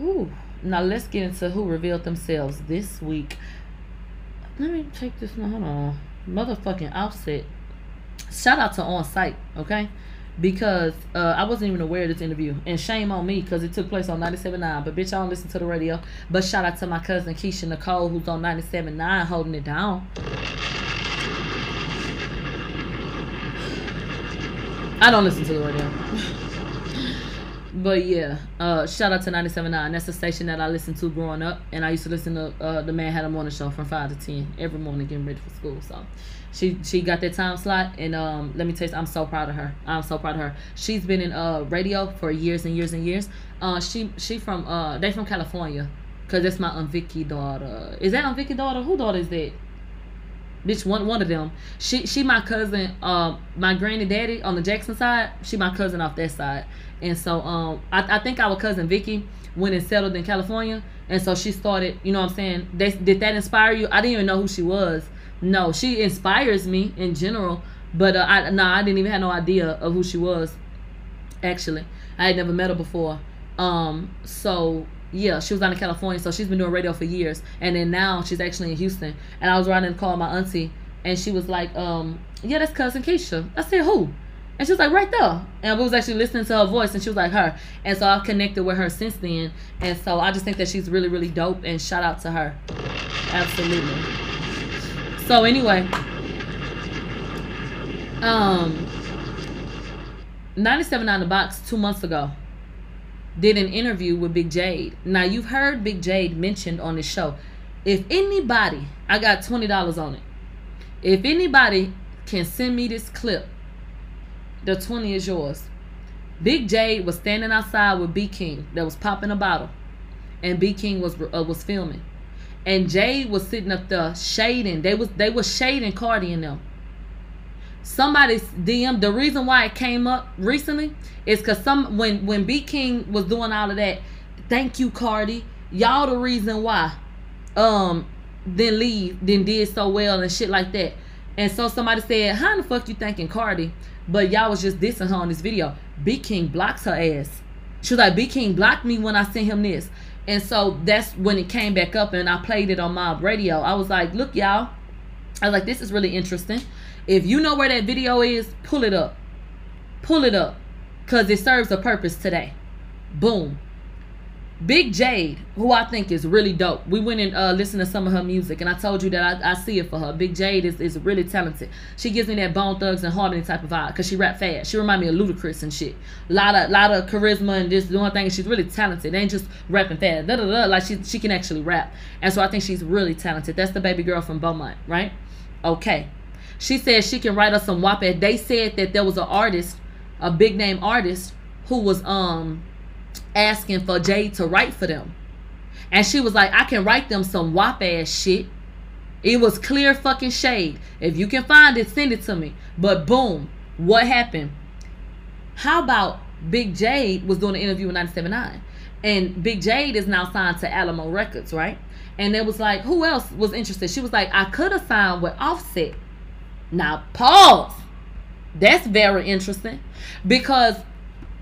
Ooh. Now let's get into who revealed themselves this week. Let me take this one. Hold on. Motherfucking offset. Shout out to On Site, okay? Because uh, I wasn't even aware of this interview. And shame on me because it took place on 97.9. But bitch, I don't listen to the radio. But shout out to my cousin Keisha Nicole who's on 97.9 holding it down. I don't listen to the radio. but yeah, uh, shout out to 97.9. That's the station that I listened to growing up. And I used to listen to uh, the Madd Hatta Morning Show from 5 to 10 every morning getting ready for school. So she she got that time slot. And um, let me tell you, I'm so proud of her. I'm so proud of her. She's been in uh, radio for years and years and years. Uh, she she from uh, they from California. Because that's my Aunt Vicky daughter. Is that Aunt Vicky daughter? Who daughter is that? bitch one one of them she she my cousin um my granny daddy on the jackson side she my cousin off that side and so um i, I think our cousin vicky went and settled in california and so she started you know what i'm saying they, did that inspire you i didn't even know who she was no she inspires me in general but uh, i no i didn't even have no idea of who she was actually i had never met her before um so yeah, she was out in California, so she's been doing radio for years. And then now she's actually in Houston. And I was the car with my auntie, and she was like, um, yeah, that's cousin Keisha. I said, who? And she was like, right there. And we was actually listening to her voice, and she was like, her. And so I've connected with her since then. And so I just think that she's really, really dope. And shout out to her. Absolutely. So anyway, um, 97 on the box two months ago did an interview with Big Jade. Now you've heard Big Jade mentioned on the show. If anybody, I got twenty dollars on it. If anybody can send me this clip, the twenty is yours. Big Jade was standing outside with Beat King that was popping a bottle, and Beat King was uh, was filming, and Jade was sitting up there shading. They was they was shading Cardi and them. Somebody's DM. The reason why it came up recently is because some when when Beat King was doing all of that. Thank you, Cardi. Y'all the reason why. Um, then leave, then did so well and shit like that. And so somebody said, "How the fuck you thanking Cardi?" But y'all was just dissing her on this video. Beat King blocks her ass. She was like, Beat King blocked me when I sent him this. And so that's when it came back up and I played it on my radio. I was like, look, y'all. I was like, this is really interesting. If you know where that video is, pull it up. Pull it up. Because it serves a purpose today. Boom. Big Jade, who I think is really dope. We went and uh, listened to some of her music, and I told you that I, I see it for her. Big Jade is, is really talented. She gives me that Bone Thugs-n-Harmony type of vibe because she rap fast. She remind me of Ludacris and shit. A lot of lot of charisma and just doing things. She's really talented. They ain't just rapping fast. Da, da, da, like she she can actually rap, and so I think she's really talented. That's the baby girl from Beaumont, right? Okay. She said she can write us some WAP. They said that there was an artist, a big name artist, who was um asking for Jade to write for them. And she was like, I can write them some wop ass shit. It was clear fucking shade. If you can find it, send it to me. But boom, what happened? How about Big Jade was doing an interview with 97.9? And Big Jade is now signed to Alamo Records, right? And it was like, who else was interested? She was like, I could have signed with Offset. Now pause. That's very interesting because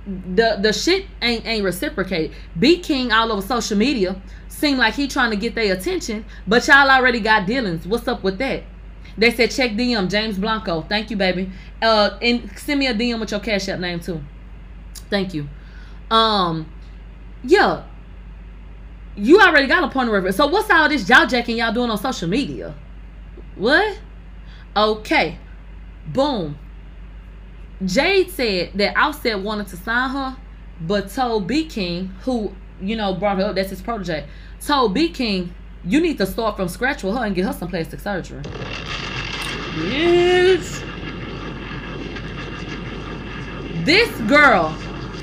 the the shit ain't ain't reciprocated. Beat King all over social media seem like he trying to get their attention, but y'all already got dealings. What's up with that? They said check DM James Blanco. Thank you, baby. Uh, and send me a DM with your cash app name too. Thank you. Um, yeah. You already got a point of reference. So what's all this y'all jacking y'all doing on social media? What? Okay. Boom. Jade said that Offset wanted to sign her, but told Beat King, who, you know, brought her up, that's his protege, told Beat King, you need to start from scratch with her and get her some plastic surgery. Yes. This girl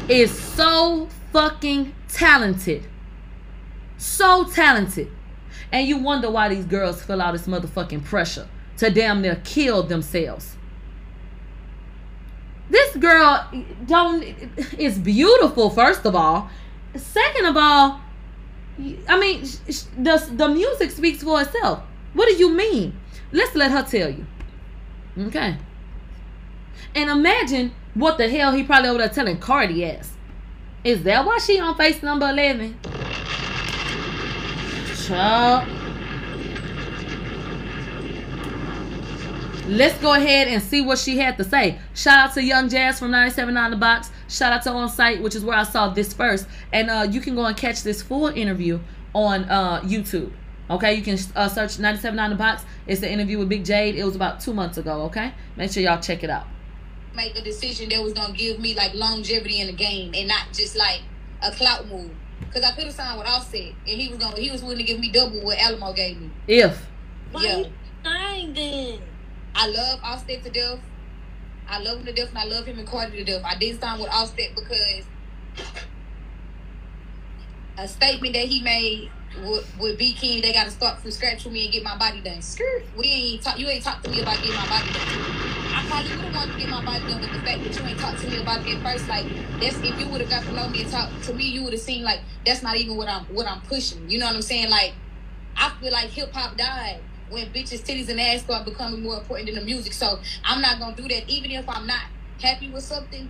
is so fucking talented. So talented. And you wonder why these girls feel all this motherfucking pressure to damn near kill themselves. This girl don't is beautiful first of all. Second of all, I mean the the music speaks for itself. What do you mean? Let's let her tell you. Okay. And imagine what the hell he probably over there telling Cardi ass. Is that why she on face number 11? Child. Let's go ahead and see what she had to say. Shout out to Young Jazz from 97 on the box. Shout out to On Site, which is where I saw this first. And uh, you can go and catch this full interview on uh, YouTube. Okay, you can uh, search 97 on the box. It's the interview with Big Jade. It was about two months ago. Okay, make sure y'all check it out. Make a decision that was gonna give me like longevity in the game and not just like a clout move. Cause I could have signed with Offset and he was gonna he was willing to give me double what Alamo gave me. If. Why yeah. Sign then. I love Offset to death. I love him to death and I love him and Cardi to death. I did sign with Offset because a statement that he made with, with Beat King, they got to start from scratch for me and get my body done. Skirt. We ain't talk. You ain't talk to me about getting my body done. I probably would have wanted to get my body done, but the fact that you ain't talked to me about it at first, like that's if you would have got below me and talked to me, you would have seen like that's not even what I'm what I'm pushing. You know what I'm saying? Like I feel like hip hop died when bitches, titties, and ass start becoming more important than the music. So I'm not gonna do that, even if I'm not happy with something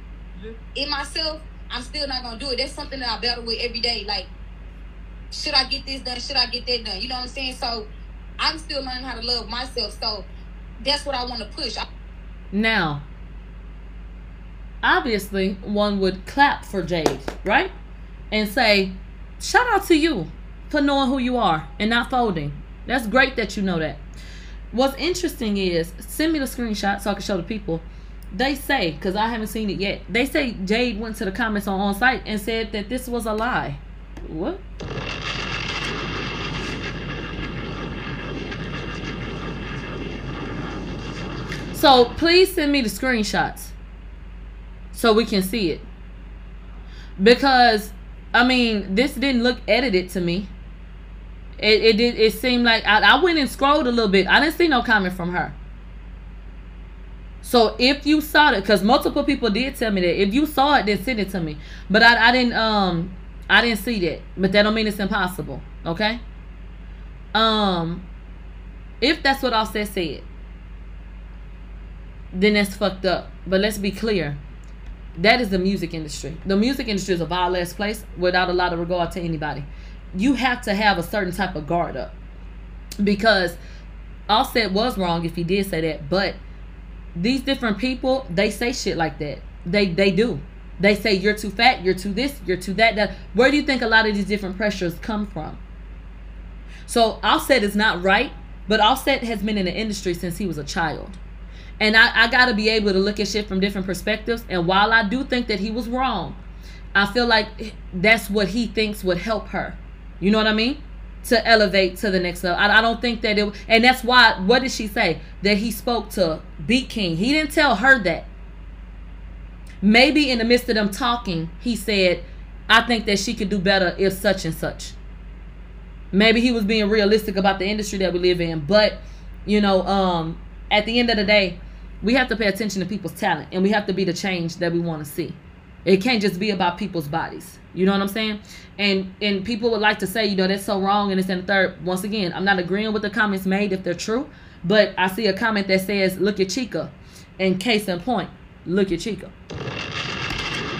in myself. I'm still not gonna do it. That's something that I battle with every day. Like should I get this done? Should I get that done? You know what I'm saying? So I'm still learning how to love myself. So that's what I want to push. Now, obviously one would clap for Jade, right? And say, shout out to you for knowing who you are and not folding. That's great that you know that. What's interesting is, send me the screenshot so I can show the people. They say, because I haven't seen it yet, they say Jade went to the comments on on site and said that this was a lie. What? So please send me the screenshots so we can see it. Because I mean, this didn't look edited to me. It it did it seemed like I, I went and scrolled a little bit. I didn't see no comment from her. So if you saw it, because multiple people did tell me that. If you saw it, then send it to me. But I, I didn't um I didn't see that. But that don't mean it's impossible. Okay? Um if that's what Offset said, then that's fucked up. But let's be clear. That is the music industry. The music industry is a vile ass place without a lot of regard to anybody. You have to have a certain type of guard up. Because Offset was wrong if he did say that, but these different people, they say shit like that. They they do. They say you're too fat, you're too this, you're too that. That where do you think a lot of these different pressures come from? So Offset is not right, but Offset has been in the industry since he was a child. And I, I gotta be able to look at shit from different perspectives. And while I do think that he was wrong, I feel like that's what he thinks would help her. You know what I mean? To elevate to the next level. I, I don't think that it and that's why what did she say? That he spoke to Beat King. He didn't tell her that. Maybe in the midst of them talking, he said, I think that she could do better if such and such. Maybe he was being realistic about the industry that we live in. But, you know, um, at the end of the day, we have to pay attention to people's talent and we have to be the change that we want to see. It can't just be about people's bodies. You know what I'm saying? And and people would like to say, you know, that's so wrong and it's in the third. Once again, I'm not agreeing with the comments made if they're true, but I see a comment that says, look at Chika. And case in point, look at Chika.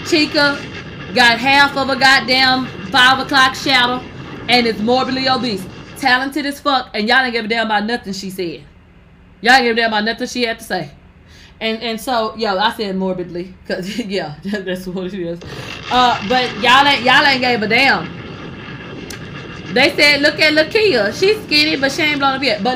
Chika got half of a goddamn five o'clock shadow and is morbidly obese. Talented as fuck, and y'all didn't give a damn about nothing she said. Y'all didn't give a damn about nothing she had to say. And and so yo, I said morbidly because yeah, that's what it is. Uh, but y'all ain't y'all ain't gave a damn. They said, look at Lakia. She's skinny, but she ain't blown up yet. But